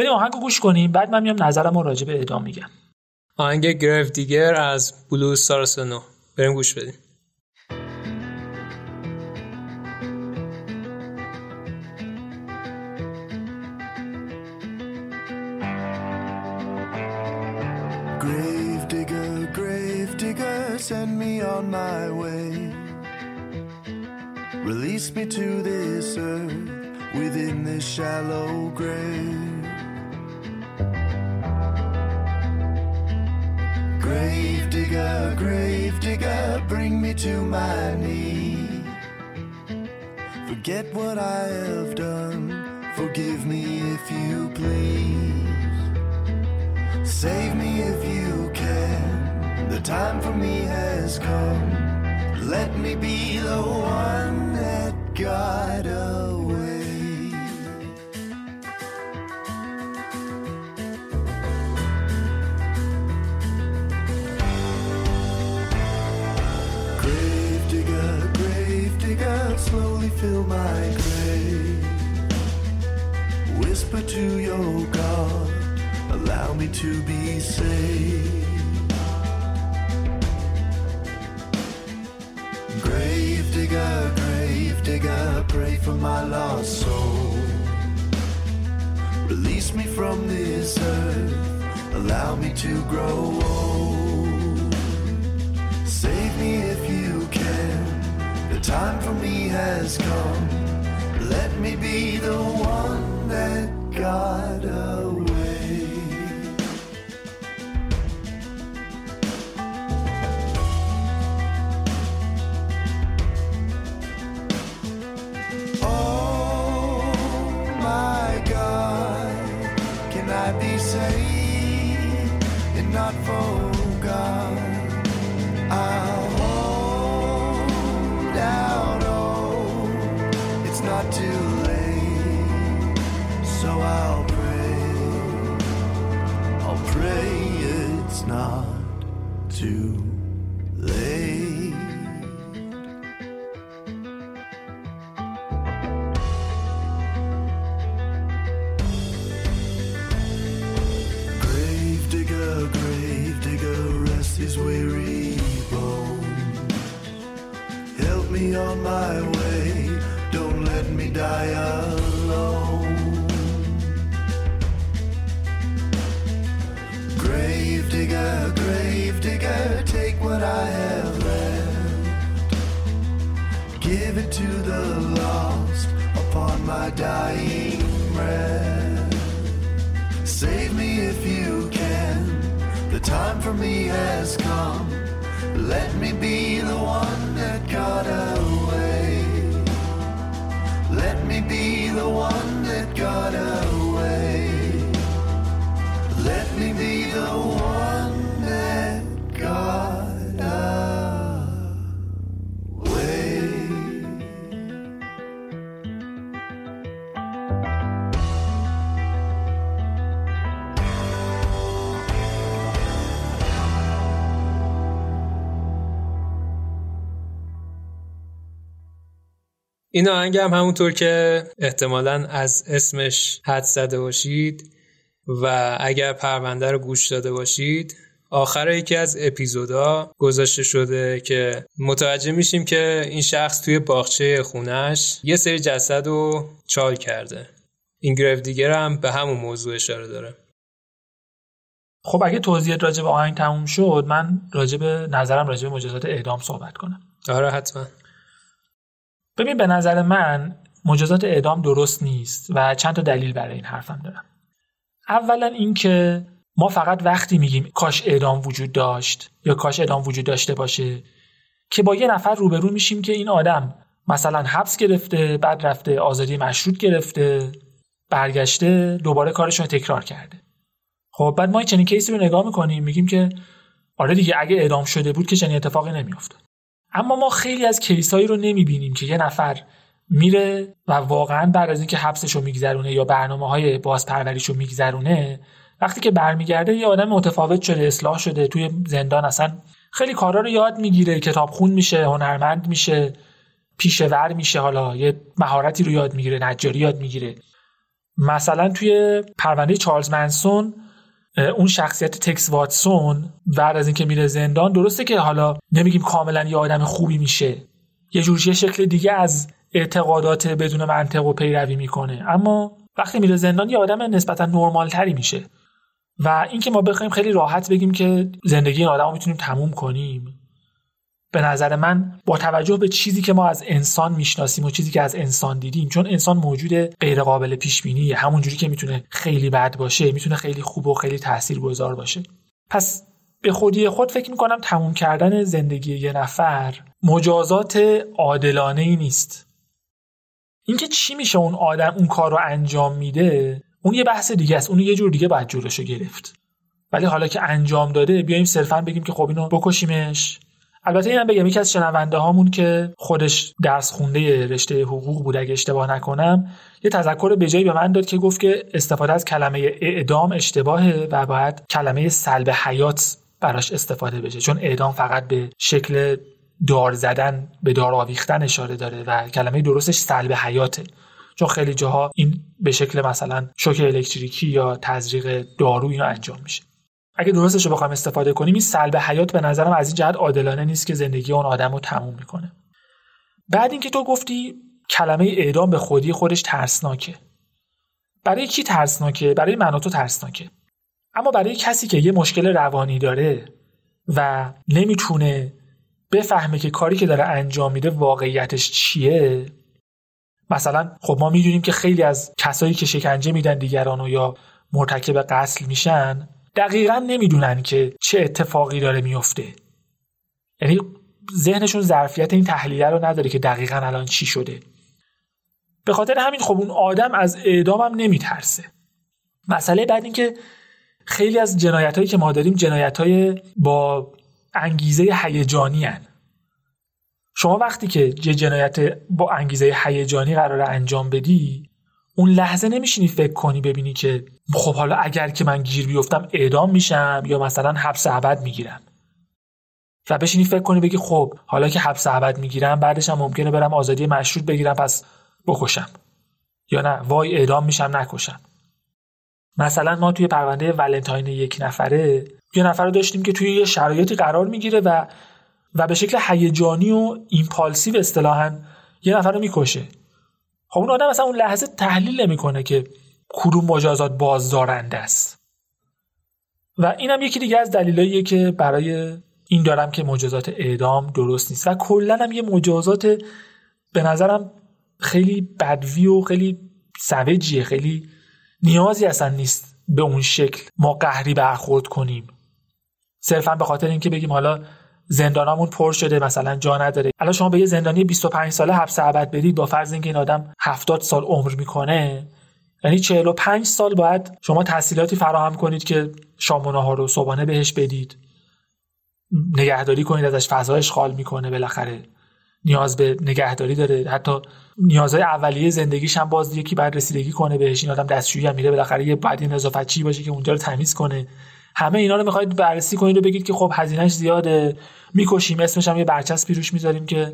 بریم آهنگو گوش کنیم بعد من میام نظرمو راجع به اعدام میگم آهنگ گرف دیگر از بلوز سارسنو بریم گوش بدیم send me on my way. Release me to this earth within this shallow grave. Grave digger, grave digger, bring me to my knee. Forget what I have done, forgive me if you please. Save me if you can. The time for me has come. Let me be the one that got away. Slowly fill my grave. Whisper to your God, allow me to be saved. Grave digger, grave digger, pray for my lost soul. Release me from this earth, allow me to grow old. Save me if you can, time for me has come. Let me be the one that got این آهنگ هم همونطور که احتمالا از اسمش حد زده باشید و اگر پرونده رو گوش داده باشید آخر یکی از اپیزودا گذاشته شده که متوجه میشیم که این شخص توی باغچه خونش یه سری جسد رو چال کرده. این گرفت دیگر هم به همون موضوع اشاره داره. خب اگه توضیحات راجع به آهنگ تموم شد من راجع به نظرم راجع به مجازات اعدام صحبت کنم. آره حتما. ببین به نظر من مجازات اعدام درست نیست و چند تا دلیل برای این حرفم دارم. اولا اینکه ما فقط وقتی میگیم کاش اعدام وجود داشت یا کاش اعدام وجود داشته باشه که با یه نفر روبرو میشیم که این آدم مثلا حبس گرفته بعد رفته آزادی مشروط گرفته برگشته دوباره کارش رو تکرار کرده. خب بعد ما چنین کیسی رو نگاه می‌کنیم میگیم که آره دیگه اگه اعدام شده بود که چنین اتفاقی نمیافتاد. اما ما خیلی از کیسایی رو نمی‌بینیم که یه نفر میره و واقعا بعد از اینکه حبسش رو میگذرونه یا برنامه های بازپروریش رو میگذرونه وقتی که برمیگرده یه آدم متفاوت شده اصلاح شده توی زندان اصلا خیلی کارا رو یاد می‌گیره کتاب خون میشه هنرمند میشه پیشور میشه حالا یه مهارتی رو یاد می‌گیره نجاری یاد می‌گیره. مثلا توی پرونده چارلز منسون اون شخصیت تکس واتسون بعد از اینکه میره زندان درسته که حالا نمیگیم کاملا یه آدم خوبی میشه. یه جور یه شکل دیگه از اعتقادات بدون منطق و پیروی می‌کنه. اما وقتی میره زندان یه آدم نسبتا نرمال تری میشه. و اینکه ما بخوایم خیلی راحت بگیم که زندگی این آدم رو می‌تونیم تموم کنیم. به نظر من با توجه به چیزی که ما از انسان می‌شناسیم و چیزی که از انسان دیدیم چون انسان موجود غیر قابل پیش بینیه همونجوری که می‌تونه خیلی بد باشه می‌تونه خیلی خوب و خیلی تاثیرگذار باشه. پس به خودی خود فکر می‌کنم تموم کردن زندگی یه نفر مجازات عادلانه ای نیست. اینکه چی میشه اون آدم اون کار رو انجام میده اون یه بحث دیگه است. اون یه جور دیگه باید جلوشو گرفت. ولی حالا که انجام داده بیایم صرفا بگیم که خب اینو بکشیمش. البته اینم بگم یکی از شنونده هامون که خودش درس خونده رشته حقوق بود اگه اشتباه نکنم یه تذکر به جایی به من داد که گفت که استفاده از کلمه اعدام اشتباهه و باید کلمه سلب حیات براش استفاده بشه. چون اعدام فقط به شکل دار زدن به دار آویختن اشاره داره و کلمه درستش سلب حیاته. چون خیلی جاها این به شکل مثلا شوک الکتریکی یا تزریق دارو اینا انجام میشه. اگه درستش رو بخوایم استفاده کنیم این سلب حیات به نظرم از این جهت عادلانه نیست که زندگی اون آدم رو تموم می‌کنه. بعد اینکه تو گفتی کلمه اعدام به خودی خودش ترسناکه. برای کی ترسناکه؟ برای من تو ترسناکه. اما برای کسی که یه مشکل روانی داره و نمی‌تونه بفهمه که کاری که داره انجام میده واقعیتش چیه مثلا خب ما می‌دونیم که خیلی از کسایی که شکنجه میدن دیگرانو یا مرتکب قتل میشن دقیقا نمی‌دونن که چه اتفاقی داره میفته یعنی ذهنشون ظرفیت این تحلیل رو نداره که دقیقا الان چی شده. به خاطر همین خب اون آدم از اعدام هم نمیترسه. مسئله بعد این که خیلی از جنایت هایی که ما داریم جنایت های با انگیزه هیجانی هن. شما وقتی که یه جنایت با انگیزه هیجانی قرار انجام بدی اون لحظه نمیشینی فکر کنی ببینی که خب حالا اگر که من گیر بیفتم اعدام میشم یا مثلا حبس ابد می‌گیرم. و بشینی فکر کنی بگی خب حالا که حبس ابد می‌گیرم بعدش هم ممکنه برم آزادی مشروط بگیرم پس بکشم. یا نه وای اعدام میشم نکشم. مثلا ما توی پرونده ولنتاین یک نفره یه نفر رو داشتیم که توی یه شرایطی قرار می‌گیره و و به شکل هیجانی و ایمپالسیو اصطلاحا یه نفر رو می‌کشه. خب اون آدم مثلا اون لحظه تحلیل نمی‌کنه که کدوم مجازات بازدارنده است. و اینم یکی دیگه از دلایلیه که برای این دارم که مجازات اعدام درست نیست. و کلا هم یه مجازات به نظرم خیلی بدوی و خیلی سوجیه خیلی نیازی اصلا نیست به اون شکل ما قهری برخورد کنیم. صرفا به خاطر اینکه بگیم حالا زندانامون پر شده مثلا جا نداره. الان شما به یه زندانی 25 ساله حبس ابد بدید با فرض اینکه این آدم 70 سال عمر می‌کنه یعنی 45 سال باید شما تحصیلاتی فراهم کنید که شام و نهار و صبحانه بهش بدید. نگهداری کنید ازش فضا اشغال می‌کنه بالاخره. نیاز به نگهداری داره. حتی نیازهای اولیه زندگیش هم باز یکی بعد رسیدگی کنه بهش. این آدم دستشویی هم میره بالاخره یه بعد نظافتچی باشه که اونجا رو تمیز کنه. همه اینا رو می‌خواید بررسی کنید و بگید که خب هزینهش زیاده. می‌کشیم اسمش هم یه برچسبی روش می‌ذاریم که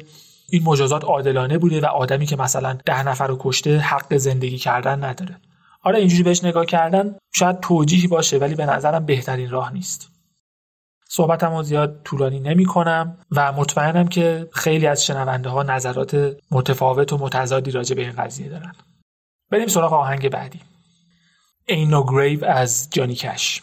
این مجازات عادلانه بوده و آدمی که مثلا ده نفر رو کشته حق زندگی کردن نداره. آره اینجوری بهش نگاه کردن شاید توجیهی باشه ولی به نظرم بهترین راه نیست. صحبتم رو زیاد طولانی نمی کنم و مطمئنم که خیلی از شنونده ها نظرات متفاوت و متضادی راجع به این قضیه دارن. بریم سراغ آهنگ بعدی. No Grave از جانی کش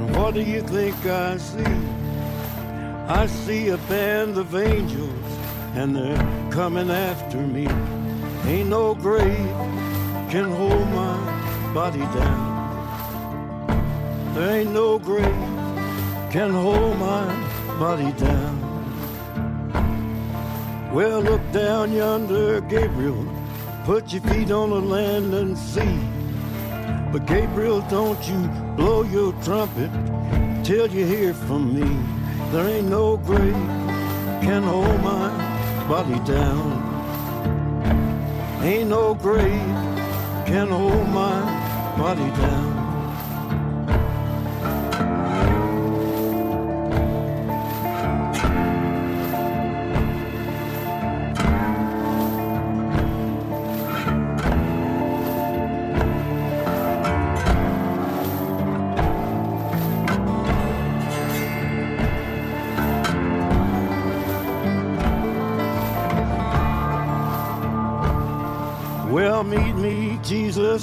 And what do you think I see? I see a band of angels, and they're coming after me. Ain't no grave can hold my body down. There ain't no grave can hold my body down. Well, look down yonder, Gabriel. Put your feet on the land and see. But Gabriel, don't you blow your trumpet till you hear from me. There ain't no grave can hold my body down. Ain't no grave can hold my body down.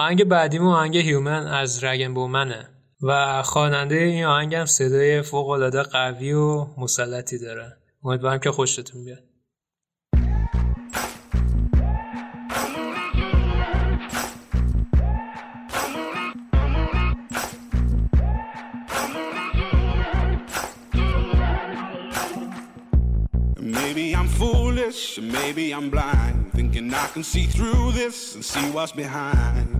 آهنگ بعدیم آهنگ هیومن از رگن بومنه و خواننده این آهنگ هم صدای فوق العاده قوی و مسلطی داره امیدوارم که خوشتون بیاد foolish, maybe I'm blind, thinking I can see through this and see what's behind.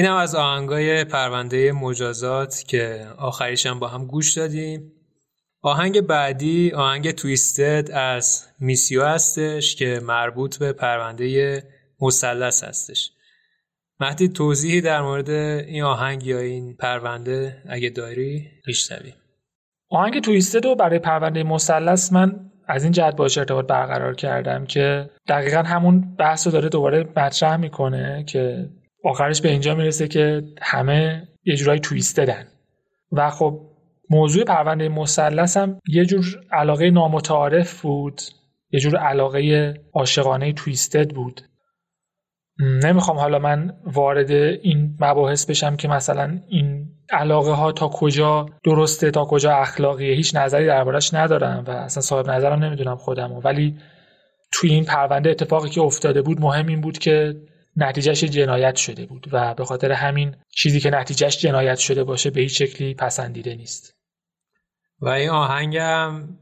اینم از آهنگای پرونده مجازات که آخریشم با هم گوش دادیم. آهنگ بعدی آهنگ تویستد از میسیو هستش که مربوط به پرونده مثلث هستش. مهدی توضیحی در مورد این آهنگ یا این پرونده اگه داری میشنوی آهنگ تویستد رو برای پرونده مثلث من از این جهت باش ارتباط برقرار کردم که دقیقا همون بحث رو داره دوباره مطرح می‌کنه که آخرش به اینجا می‌رسه که همه یه جورایی تویستدن و خب موضوع پرونده مثلث هم یه جور علاقه نامتعارف بود یه جور علاقه عاشقانه تویستد بود. نمی‌خوام حالا من وارد این مباحث بشم که مثلا این علاقه ها تا کجا درسته تا کجا اخلاقیه هیچ نظری دربارش ندارم و اصلا صاحب نظرم نمی‌دونم خودم ولی توی این پرونده اتفاقی که افتاده بود مهم این بود که نتیجهش جنایت شده بود و به خاطر همین چیزی که نتیجهش جنایت شده باشه به هیچ شکلی پسندیده نیست. و این آهنگ هم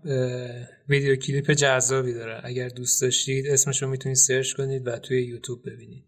ویدیو کلیپ جذابی داره. اگر دوست داشتید اسمش رو می‌تونید سرچ کنید و توی یوتیوب ببینید.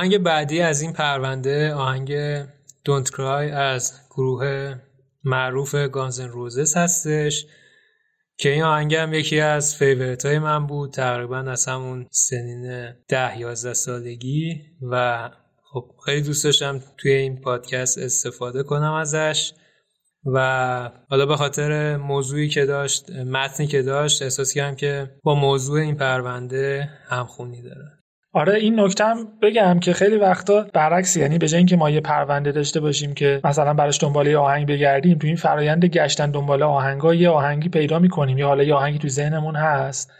آهنگ بعدی از این پرونده آهنگ Don't Cry از گروه معروف گانزن روزس هستش که این آهنگ هم یکی از فیورت های من بود تقریبا از همون سنین ده یازده سالگی و خب خیلی دوست داشتم توی این پادکست استفاده کنم ازش و حالا به خاطر موضوعی که داشت متنی که داشت احساس کردم که با موضوع این پرونده همخونی داره. آره این نکته هم بگم که خیلی وقتا برعکس یعنی به جای اینکه ما یه پرونده داشته باشیم که مثلا براش دنبال یه آهنگ بگردیم تو این فرایند گشتن دنبال آهنگا یه آهنگی پیدا می‌کنیم. یا حالا یه آهنگی تو ذهنمون هست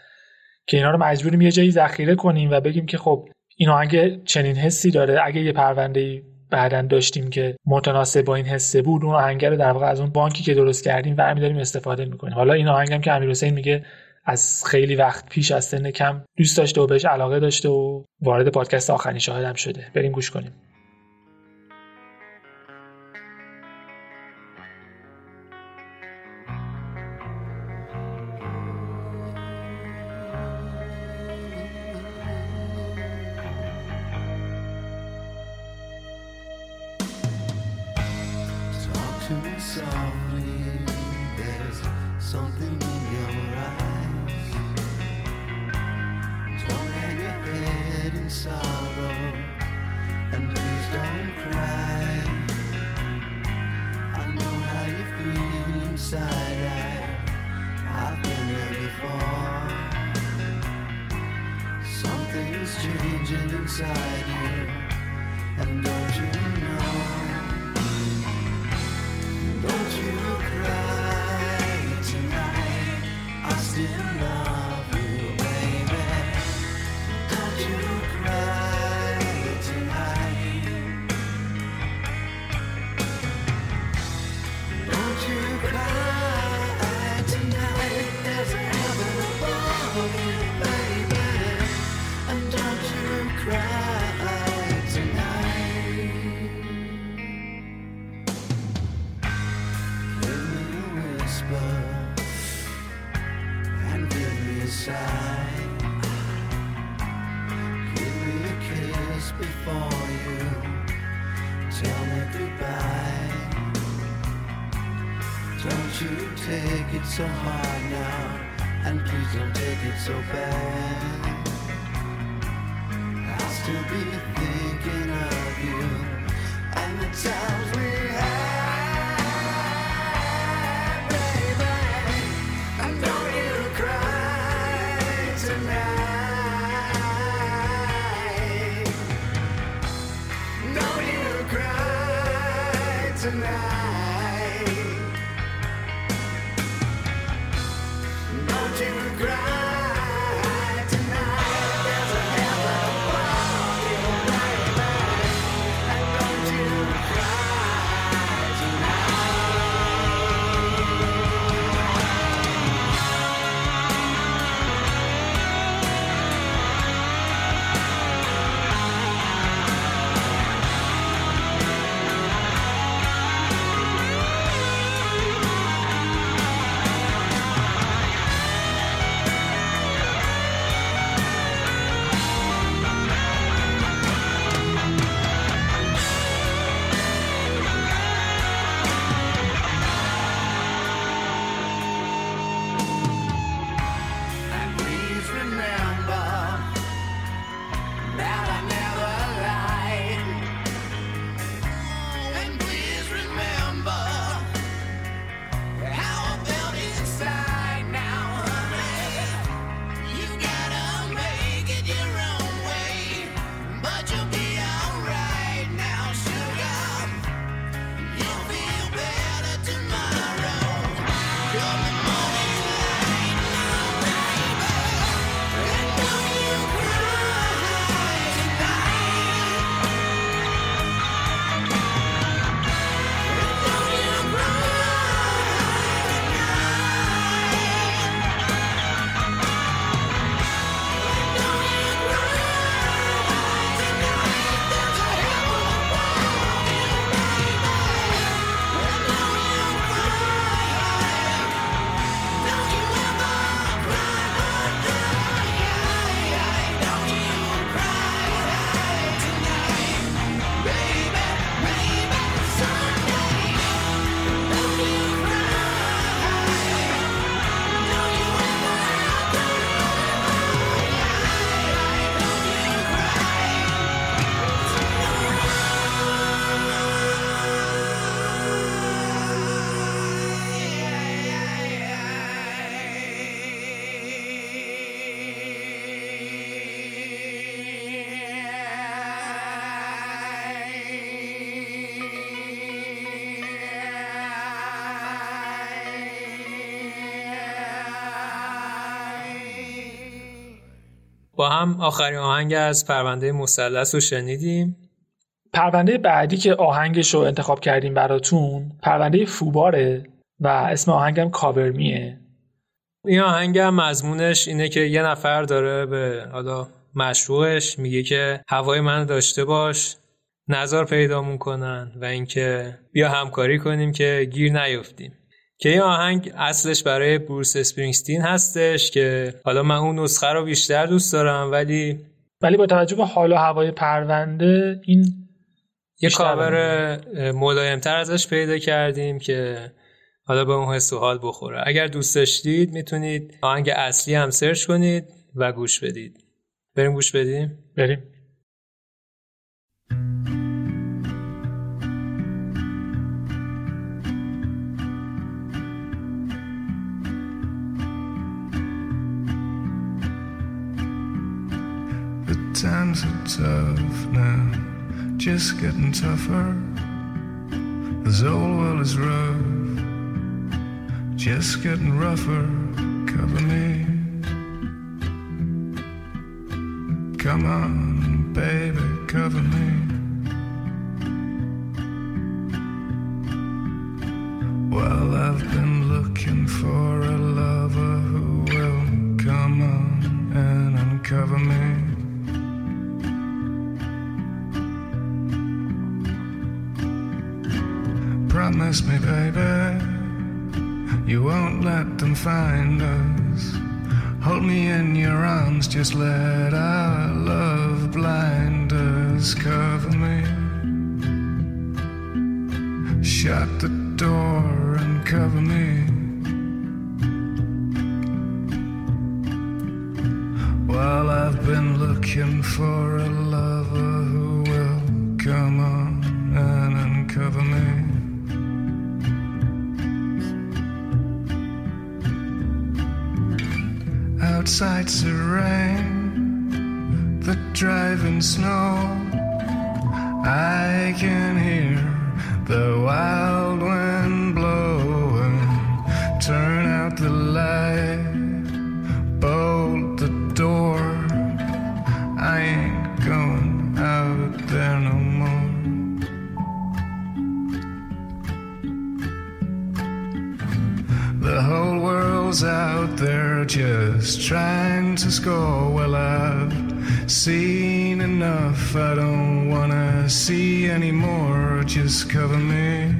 که اینا رو مجبوریم یه جایی ذخیره کنیم و بگیم که خب این آهنگ چنین حسی داره. اگه یه پرونده بعدا داشتیم که متناسب با این حسه بود اون آهنگ رو در واقع از اون بانکی که درست کردیم برمی‌داریم استفاده می‌کنیم. حالا این آهنگم که امیرحسین میگه از خیلی وقت پیش از سن کم دوست داشته و بهش علاقه داشته و وارد پادکست آخرین شاهدم شده. بریم گوش کنیم. با هم آخرین آهنگ از پرونده مثلث رو شنیدیم. پرونده بعدی که آهنگش رو انتخاب کردیم براتون پرونده فوباره و اسم آهنگم کاورمیه. این آهنگ هم مضمونش اینه که یه نفر داره به حالا مشروعش میگه که هوای من داشته باش نظر پیدامون کنن و اینکه بیا همکاری کنیم که گیر نیفتیم. که این آهنگ اصلش برای بروس اسپرینگستین هستش که حالا من اون نسخه رو بیشتر دوست دارم ولی ولی با توجه به حال و هوای پرونده این یه کاور ملایمتر ازش پیدا کردیم که حالا به اون حس و حال بخوره. اگر دوست داشتید می‌تونید آهنگ اصلی هم سرچ کنید و گوش بدید. بریم گوش بدیم؟ بریم. Times are tough now, just getting tougher. This old world is rough, just getting rougher. Cover me. Come on, baby, cover me. Well, I've been looking for a lover who will come on and uncover me. Promise me, baby, you won't let them find us. Hold me in your arms, just let our love blind us. Cover me. Shut the door and cover me. While I've been looking for a lover who will come on and uncover me. Outside's the rain, the driving snow. I can hear the wild wind blowing. Turn out the light, bolt the door. I ain't going out there no more. The whole world's out just trying to score. Well, I've seen enough. I don't wanna see anymore. Just cover me.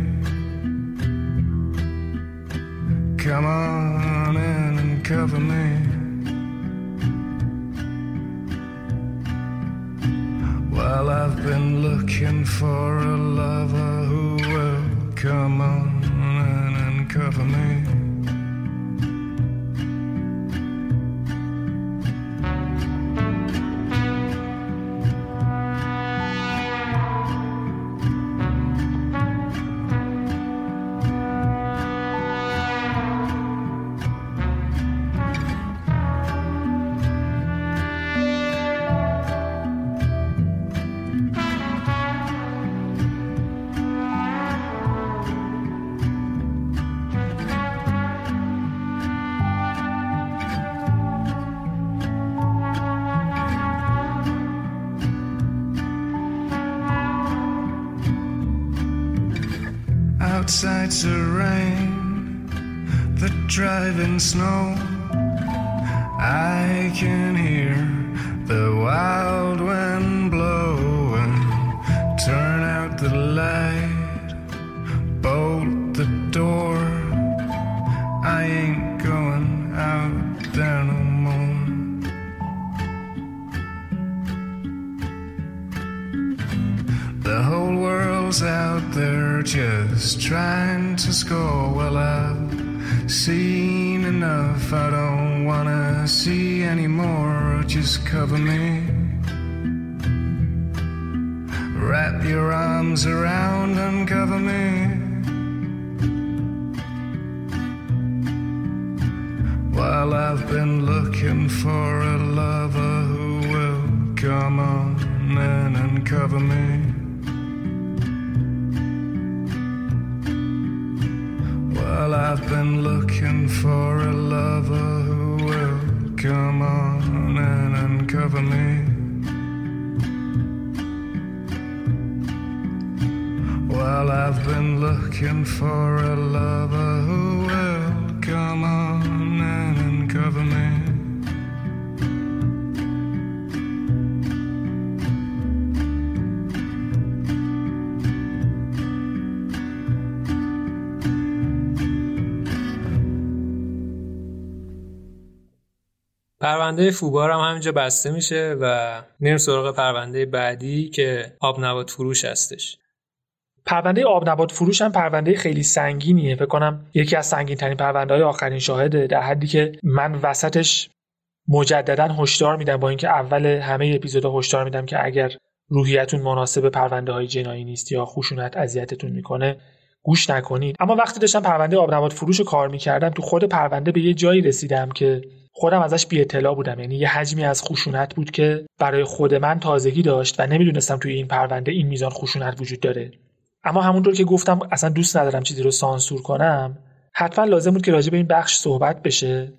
Come on in and cover me. Well, I've been looking for a lover who will come on in and cover me. Cover me. Wrap your arms around and cover me. While I've been looking for a lover who will come on in and cover me. Well, I've been looking for a lover me. Well, I've been looking for a lover پرونده فوبار هم همینجا بسته میشه و میریم سراغ پرونده بعدی که آب نبات فروش هستش. پرونده آب نبات فروش هم پرونده خیلی سنگینیه. فکر کنم یکی از سنگین ترین پرونده های آخرین شاهده در حدی که من وسطش مجددا هشدار میدم با اینکه اول همه اپیزودها هشدار میدم که اگر روحیتون مناسب پرونده های جنایی نیست یا خشونت اذیتتون می‌کنه گوش نکنید. اما وقتی داشتم پرونده آب نبات فروش رو کار می‌کردم تو خود پرونده به یه جایی رسیدم که خودم ازش بی اطلاع بودم. یعنی یه حجمی از خشونت بود که برای خود من تازگی داشت و نمی‌دونستم توی این پرونده این میزان خشونت وجود داره. اما همونطور که گفتم اصلا دوست ندارم چیزی رو سانسور کنم حتما لازم بود که راجع به این بخش صحبت بشه.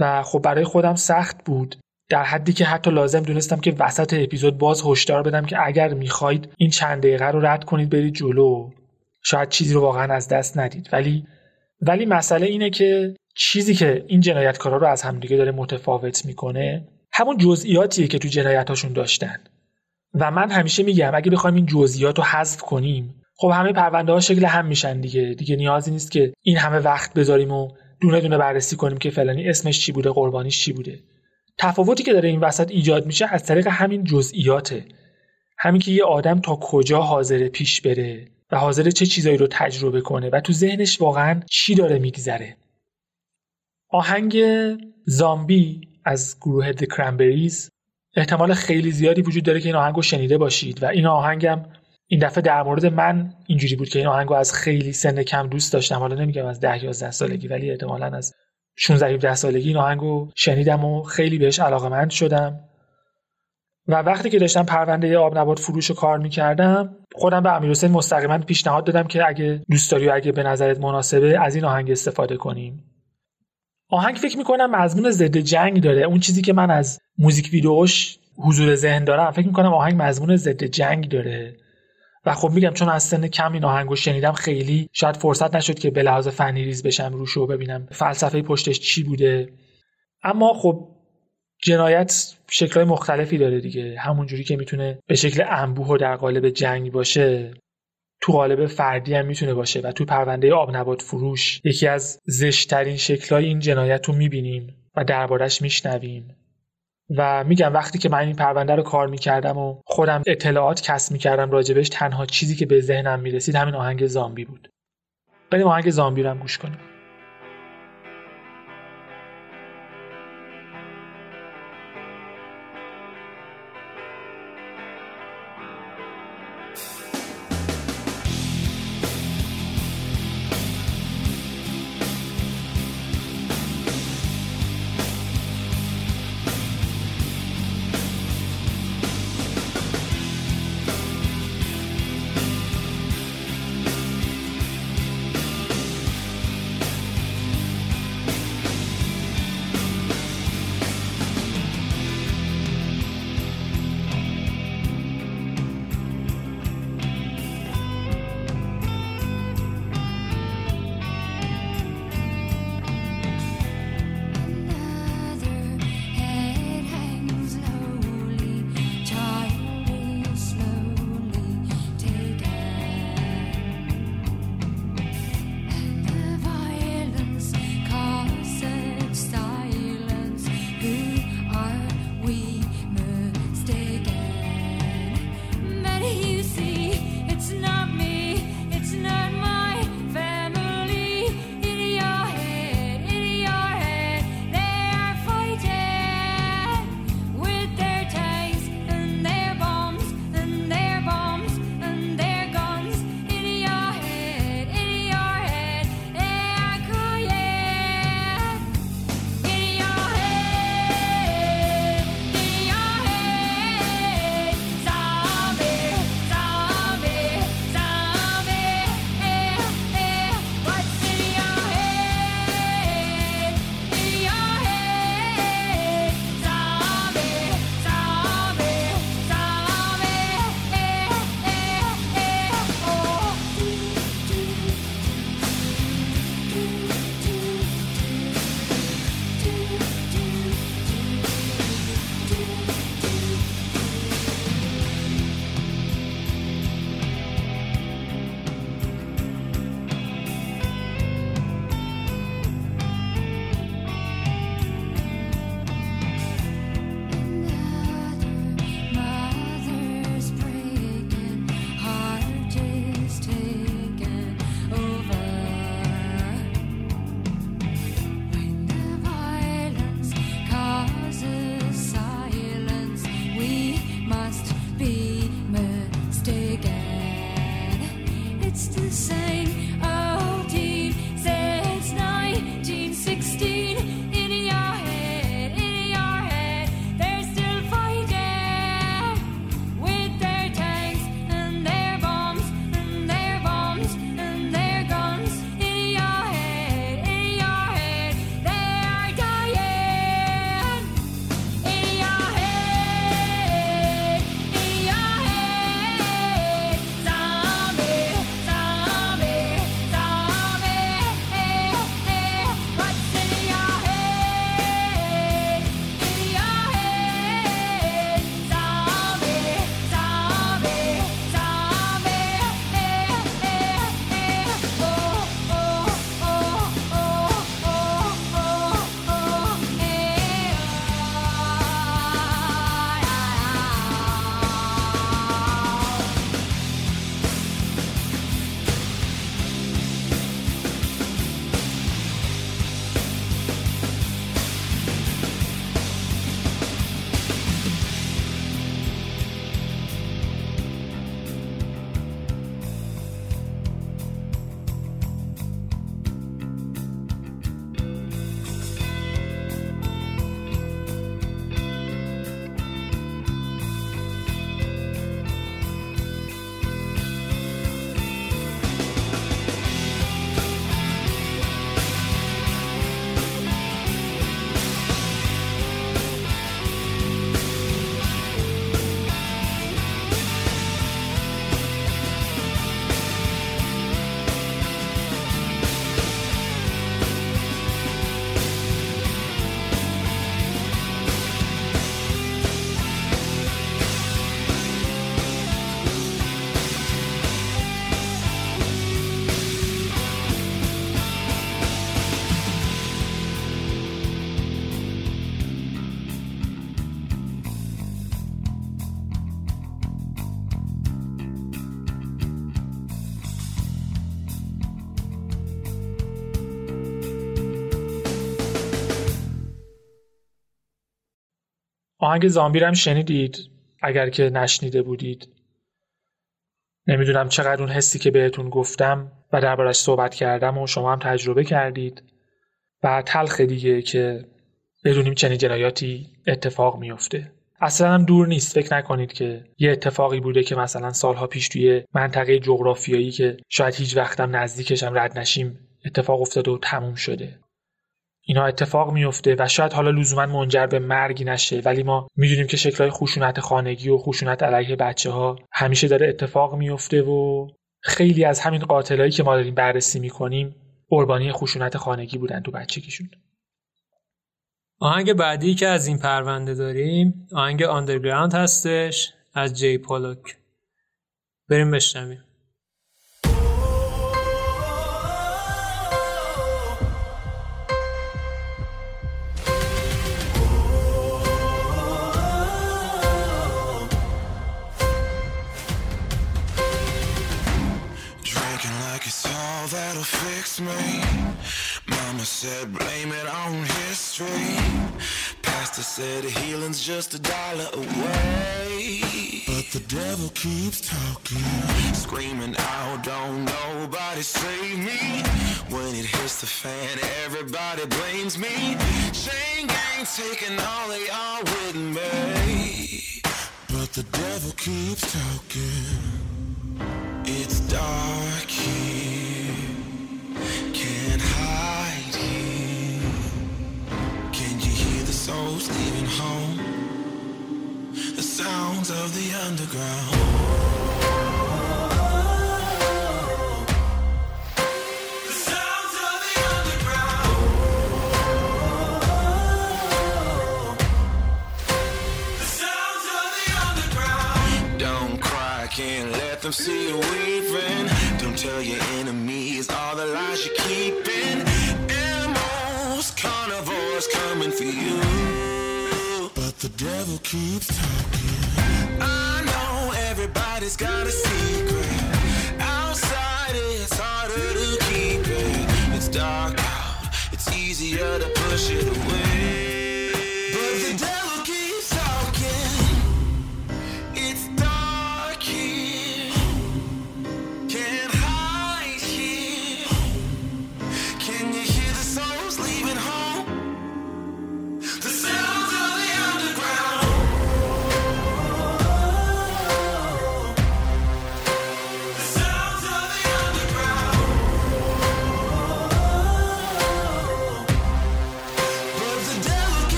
و خب برای خودم سخت بود در حدی که حتی لازم دونستم که وسط اپیزود باز هشدار بدم که اگر می‌خواید این چند دقیقه رو رد کنید برید جلو. شاید چیزی رو واقعا از دست ندید. ولی ولی مسئله اینه که چیزی که این جنایتکارا رو از همدیگه داره متفاوت می‌کنه همون جزئیاتیه که تو جنایتاشون داشتن. و من همیشه میگم اگه بخوایم این جزئیات رو حذف کنیم خب همه پرونده ها شکل هم میشن دیگه. دیگه نیازی نیست که این همه وقت بذاریم و دونه دونه بررسی کنیم که فلانی اسمش چی بوده قربانیش چی بوده. تفاوتی که داره این وسط ایجاد میشه از طریق همین جزئیاته. همین که یه آدم تا کجا حاضر پیش بره و حاضر چه چیزایی رو تجربه کنه و تو ذهنش واقعا چی داره میگذره. آهنگ زامبی از گروه The Cranberries احتمال خیلی زیادی وجود داره که این آهنگ رو شنیده باشید و این آهنگم این دفعه در مورد من اینجوری بود که این آهنگ رو از خیلی سن کم دوست داشتم. حالا نمیگم از 10 11 سالگی ولی احتمالا از 16 17 سالگی این آهنگ رو شنیدم و خیلی بهش علاقمند شدم. و وقتی که داشتم پرونده آب نبات فروش رو کار می‌کردم خودم به امیرحسین مستقیما پیشنهاد دادم که اگه دوست داری و اگه به نظرت مناسبه از این آهنگ استفاده کنیم. آهنگ فکر می‌کنم مضمون ضد جنگ داره. اون چیزی که من از موزیک ویدیوش حضور ذهن دارم فکر می‌کنم آهنگ مضمون ضد جنگ داره. و خب میگم چون از سن کم این آهنگو شنیدم خیلی شاید فرصت نشد که به لحاظ فنی ریز بشم روش و ببینم فلسفه پشتش چی بوده. اما خب جنایت شکلهای مختلفی داره دیگه. همونجوری که می‌تونه به شکل انبوه و در قالب جنگ باشه. تو قالب فردی هم می‌تونه باشه و تو پرونده آب نبات فروش یکی از زشترین شکلهای این جنایت رو می‌بینیم و دربارش میشنویم. و میگم وقتی که من این پرونده رو کار می‌کردم و خودم اطلاعات کسب می‌کردم راجبش تنها چیزی که به ذهنم می‌رسید همین آهنگ زامبی بود. بریم آهنگ زامبی رو هم گوش کنیم. آهنگ زامبی هم شنیدید؟ اگر که نشنیده بودید. نمی‌دونم چقدر اون حسی که بهتون گفتم و دربارش صحبت کردم و شما هم تجربه کردید. و تلخ دیگه که بدونیم چنین جنایاتی اتفاق میفته. اصلا هم دور نیست. فکر نکنید که یه اتفاقی بوده که مثلا سالها پیش توی منطقه جغرافیایی که شاید هیچ وقتم نزدیکش هم رد نشیم اتفاق افتاده و تموم شده. اینا اتفاق میفته و شاید حالا لزوما منجر به مرگی نشه. ولی ما می‌دونیم که شکلهای خشونت خانگی و خشونت علیه بچه ها همیشه داره اتفاق میفته و خیلی از همین قاتلایی که ما داریم بررسی می‌کنیم قربانی خشونت خانگی بودن تو بچگیشون. آهنگ بعدی که از این پرونده داریم آهنگ آندرگراند هستش از جی پولوک بریم بشنویم. That'll fix me. Mama said blame it on history. Pastor said healing's just a dollar away. But the devil keeps talking, screaming out, don't nobody save me. When it hits the fan, everybody blames me. Chain gang taking all of y'all with me. But the devil keeps talking. It's dark here, the leaving home? The sounds of the underground. Can't let them see you weeping. Don't tell your enemies all the lies you're keeping. Animals, carnivores coming for you. The devil keeps talking. I know everybody's got a secret. Outside, it's harder to keep it. It's dark out, it's easier to push it away.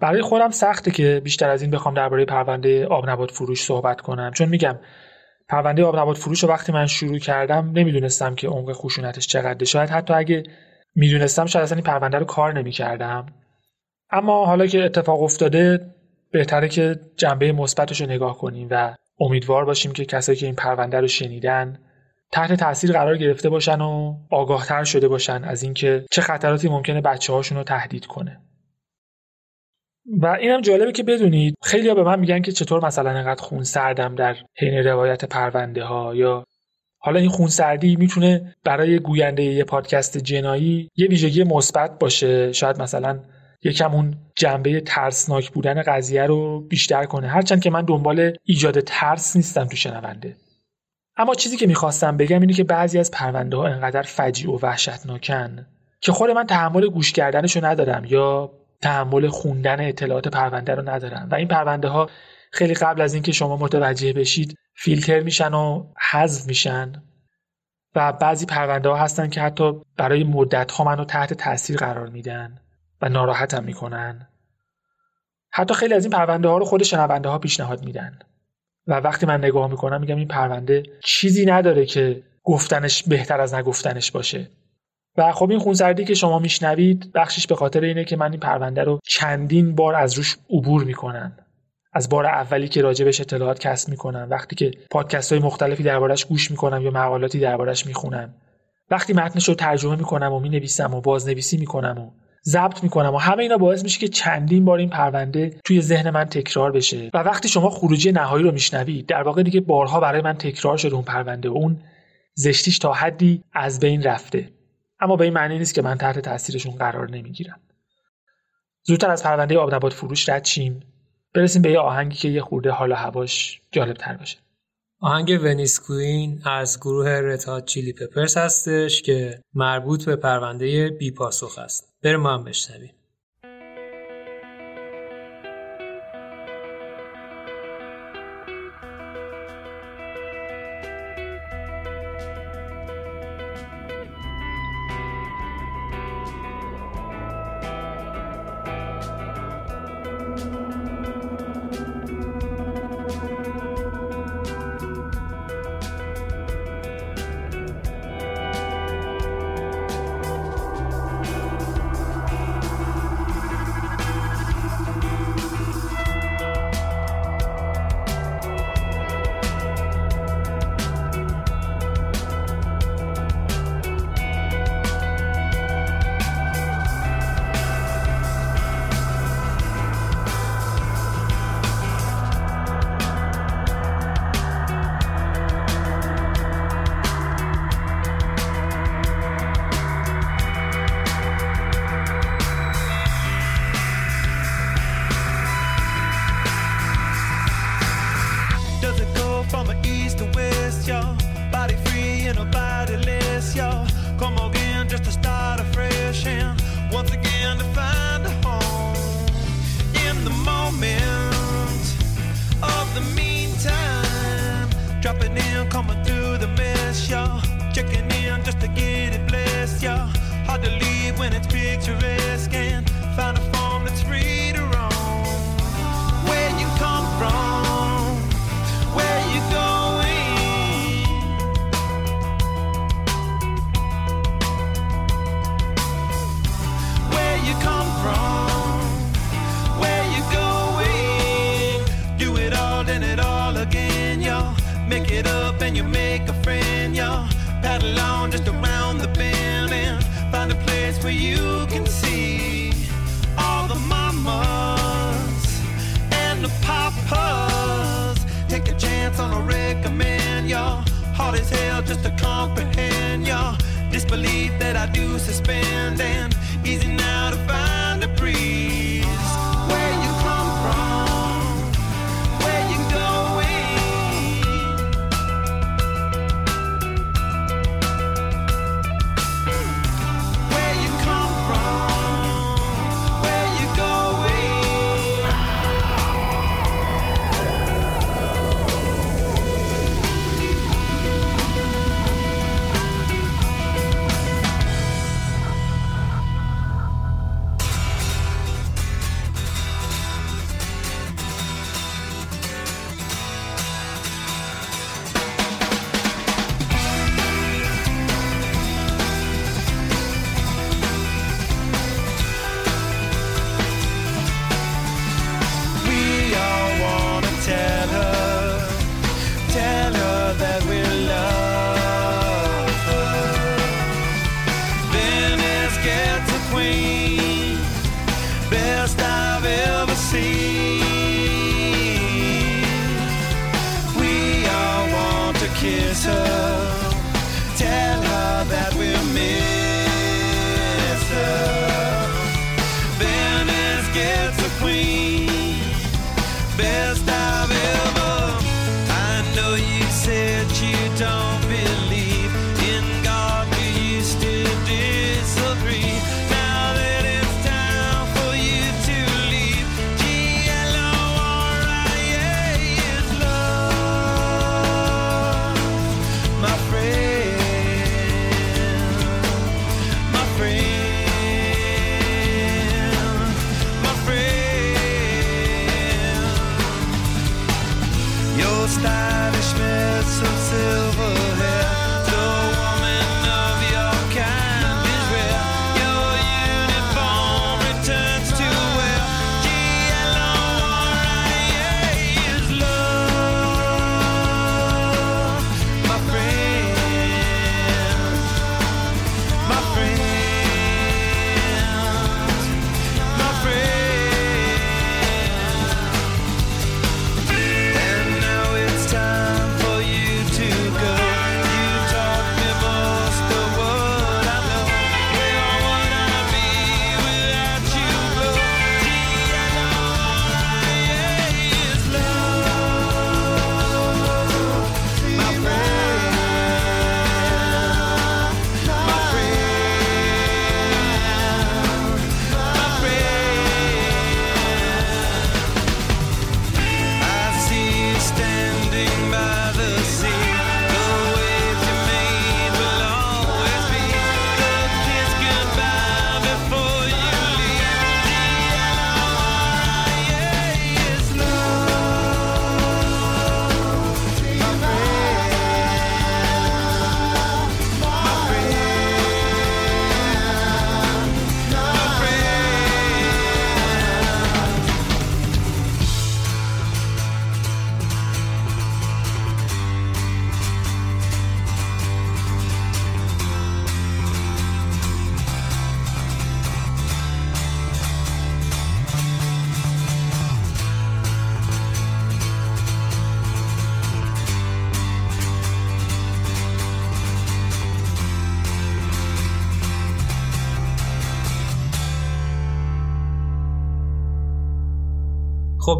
برای خودم سخته که بیشتر از این بخوام درباره پرونده آب نبات فروش صحبت کنم. چون میگم پرونده آب نبات فروش رو وقتی من شروع کردم نمی‌دونستم که عمق خشونتش چقدره. شاید حتی اگه می‌دونستم شاید اصلا این پرونده رو کار نمی‌کردم. اما حالا که اتفاق افتاده بهتره که جنبه مثبتش رو نگاه کنیم و امیدوار باشیم که کسایی که این پرونده رو شنیدن تحت تاثیر قرار گرفته باشن و آگاهتر شده باشن از اینکه چه خطراتی ممکنه بچه هاشون رو تهدید کنه. و اینم جالبه که بدونید خیلی به من میگن که چطور مثلا انقدر خون سردم در حین روایت پرونده ها یا حالا این خونسردی می‌تونه برای گوینده یه پادکست جنایی یه ویژگی مثبت باشه شاید مثلا یکم اون جنبه ترسناک بودن قضیه رو بیشتر کنه. هرچند که من دنبال ایجاد ترس نیستم تو شنونده. اما چیزی که می‌خواستم بگم اینه که بعضی از پرونده ها انقدر فجیع و وحشتناکن که خود من تحمل گوش کردنشو ندارم یا تحمل خوندن اطلاعات پرونده رو ندارم. و این پرونده ها خیلی قبل از اینکه شما متوجه بشید فیلتر میشن و حذف میشن. و بعضی پرونده ها هستن که حتی برای مدت ها منو تحت تاثیر قرار میدن و ناراحتم می‌کنن. حتی خیلی از این پرونده ها رو خود شنونده ها پیشنهاد میدن. و وقتی من نگاه می‌کنم میگم این پرونده چیزی نداره که گفتنش بهتر از نگفتنش باشه. و خب این خونسردی که شما میشنوید بخشش به خاطر اینه که من این پرونده رو چندین بار از روش عبور می‌کنم. از بار اولی که راجبش اطلاعات کسب می‌کنم وقتی که پادکست های مختلفی دربارش گوش می‌کنم یا مقالاتی دربارش می‌خونم. وقتی متنش رو ترجمه می‌کنم و می‌نویسم و بازنویسی می‌کنم و ضبط می‌کنم و همه اینا باعث میشه که چندین بار این پرونده توی ذهن من تکرار بشه. و وقتی شما خروجی نهایی رو میشنوید در واقع دیگه بارها برای من تکرار شده اون پرونده و اون زشتیش تا حدی از بین رفته. اما به این معنی نیست که من تحت تاثیرشون قرار نمی‌گیرم. زودتر از پرونده آب نبات فروش رد شیم. برسیم به یه آهنگی که یه خورده حال و هواش جالب تر باشه. آهنگ ونیس کوین از گروه رتات چیلی پپرز هستش که مربوط به پرونده بی پاسخ است. بریم ما هم بشنویم. Picturesque and find a form that's free to roam. Where you come from, where you going? Where you come from, where you going? Do it all, it all again, y'all. Make it up and you make a friend, y'all. Paddle on just around the bend and find a place where you Hard as hell just to comprehend, y'all. Disbelief that I do suspend and easy now to find a breeze.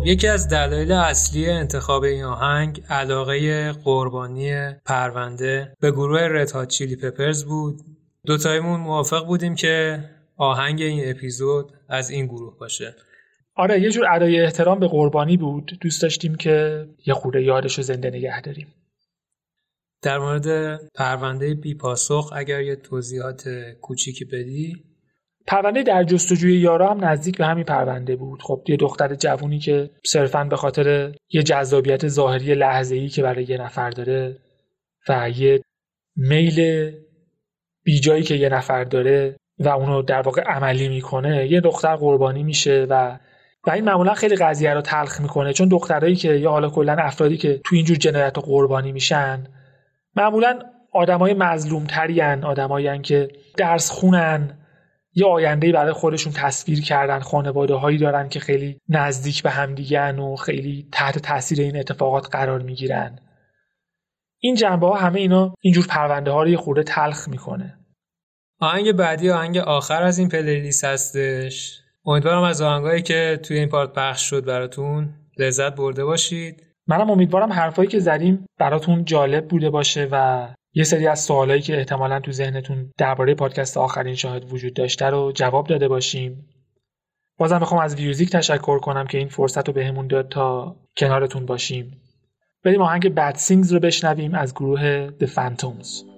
یکی از دلایل اصلی انتخاب این آهنگ علاقه قربانی پرونده به گروه رد چیلی پپرز بود. دوتایمون موافق بودیم که آهنگ این اپیزود از این گروه باشه. آره یه جور ادای احترام به قربانی بود. دوست داشتیم که یه خورده یادش رو زنده نگه داریم. در مورد پرونده بی پاسخ اگر یه توضیحات کوچیکی بدی پرونده در جستجوی یارا هم نزدیک به همین پرونده بود. خب یه دختر جوونی که صرفا به خاطر یه جذابیت ظاهری لحظه‌ای که برای یه نفر داره و یه میل بیجایی که یه نفر داره و اونو در واقع عملی می‌کنه یه دختر قربانی میشه و و این معمولا خیلی قضیه رو تلخ می‌کنه. چون دخترایی که یا حالا کلا افرادی که تو اینجور جنایت قربانی میشن معمولا آدمای مظلوم ترین آدمایی که درس خونن یه آینده برای خودشون تصویر کردن خانواده هایی دارن که خیلی نزدیک به همدیگن و خیلی تحت تاثیر این اتفاقات قرار می‌گیرن. این جنبه ها همه اینا اینجور پرونده ها رو یه خورده تلخ می‌کنه. آهنگ بعدی آهنگ آخر از این پلیلیست هستش. امیدوارم از آهنگایی که توی این پارت پخش شد براتون لذت برده باشید. منم امیدوارم حرفایی که زدیم براتون جالب بوده باشه و یه سری از سوالایی که احتمالا تو ذهنتون درباره پادکست آخرین شاهد وجود داشته رو جواب داده باشیم. بازم می‌خوام از ویوزیک تشکر کنم که این فرصت رو بهمون داد تا کنارتون باشیم. بریم آهنگ Bad Things رو بشنویم از گروه The Phantoms.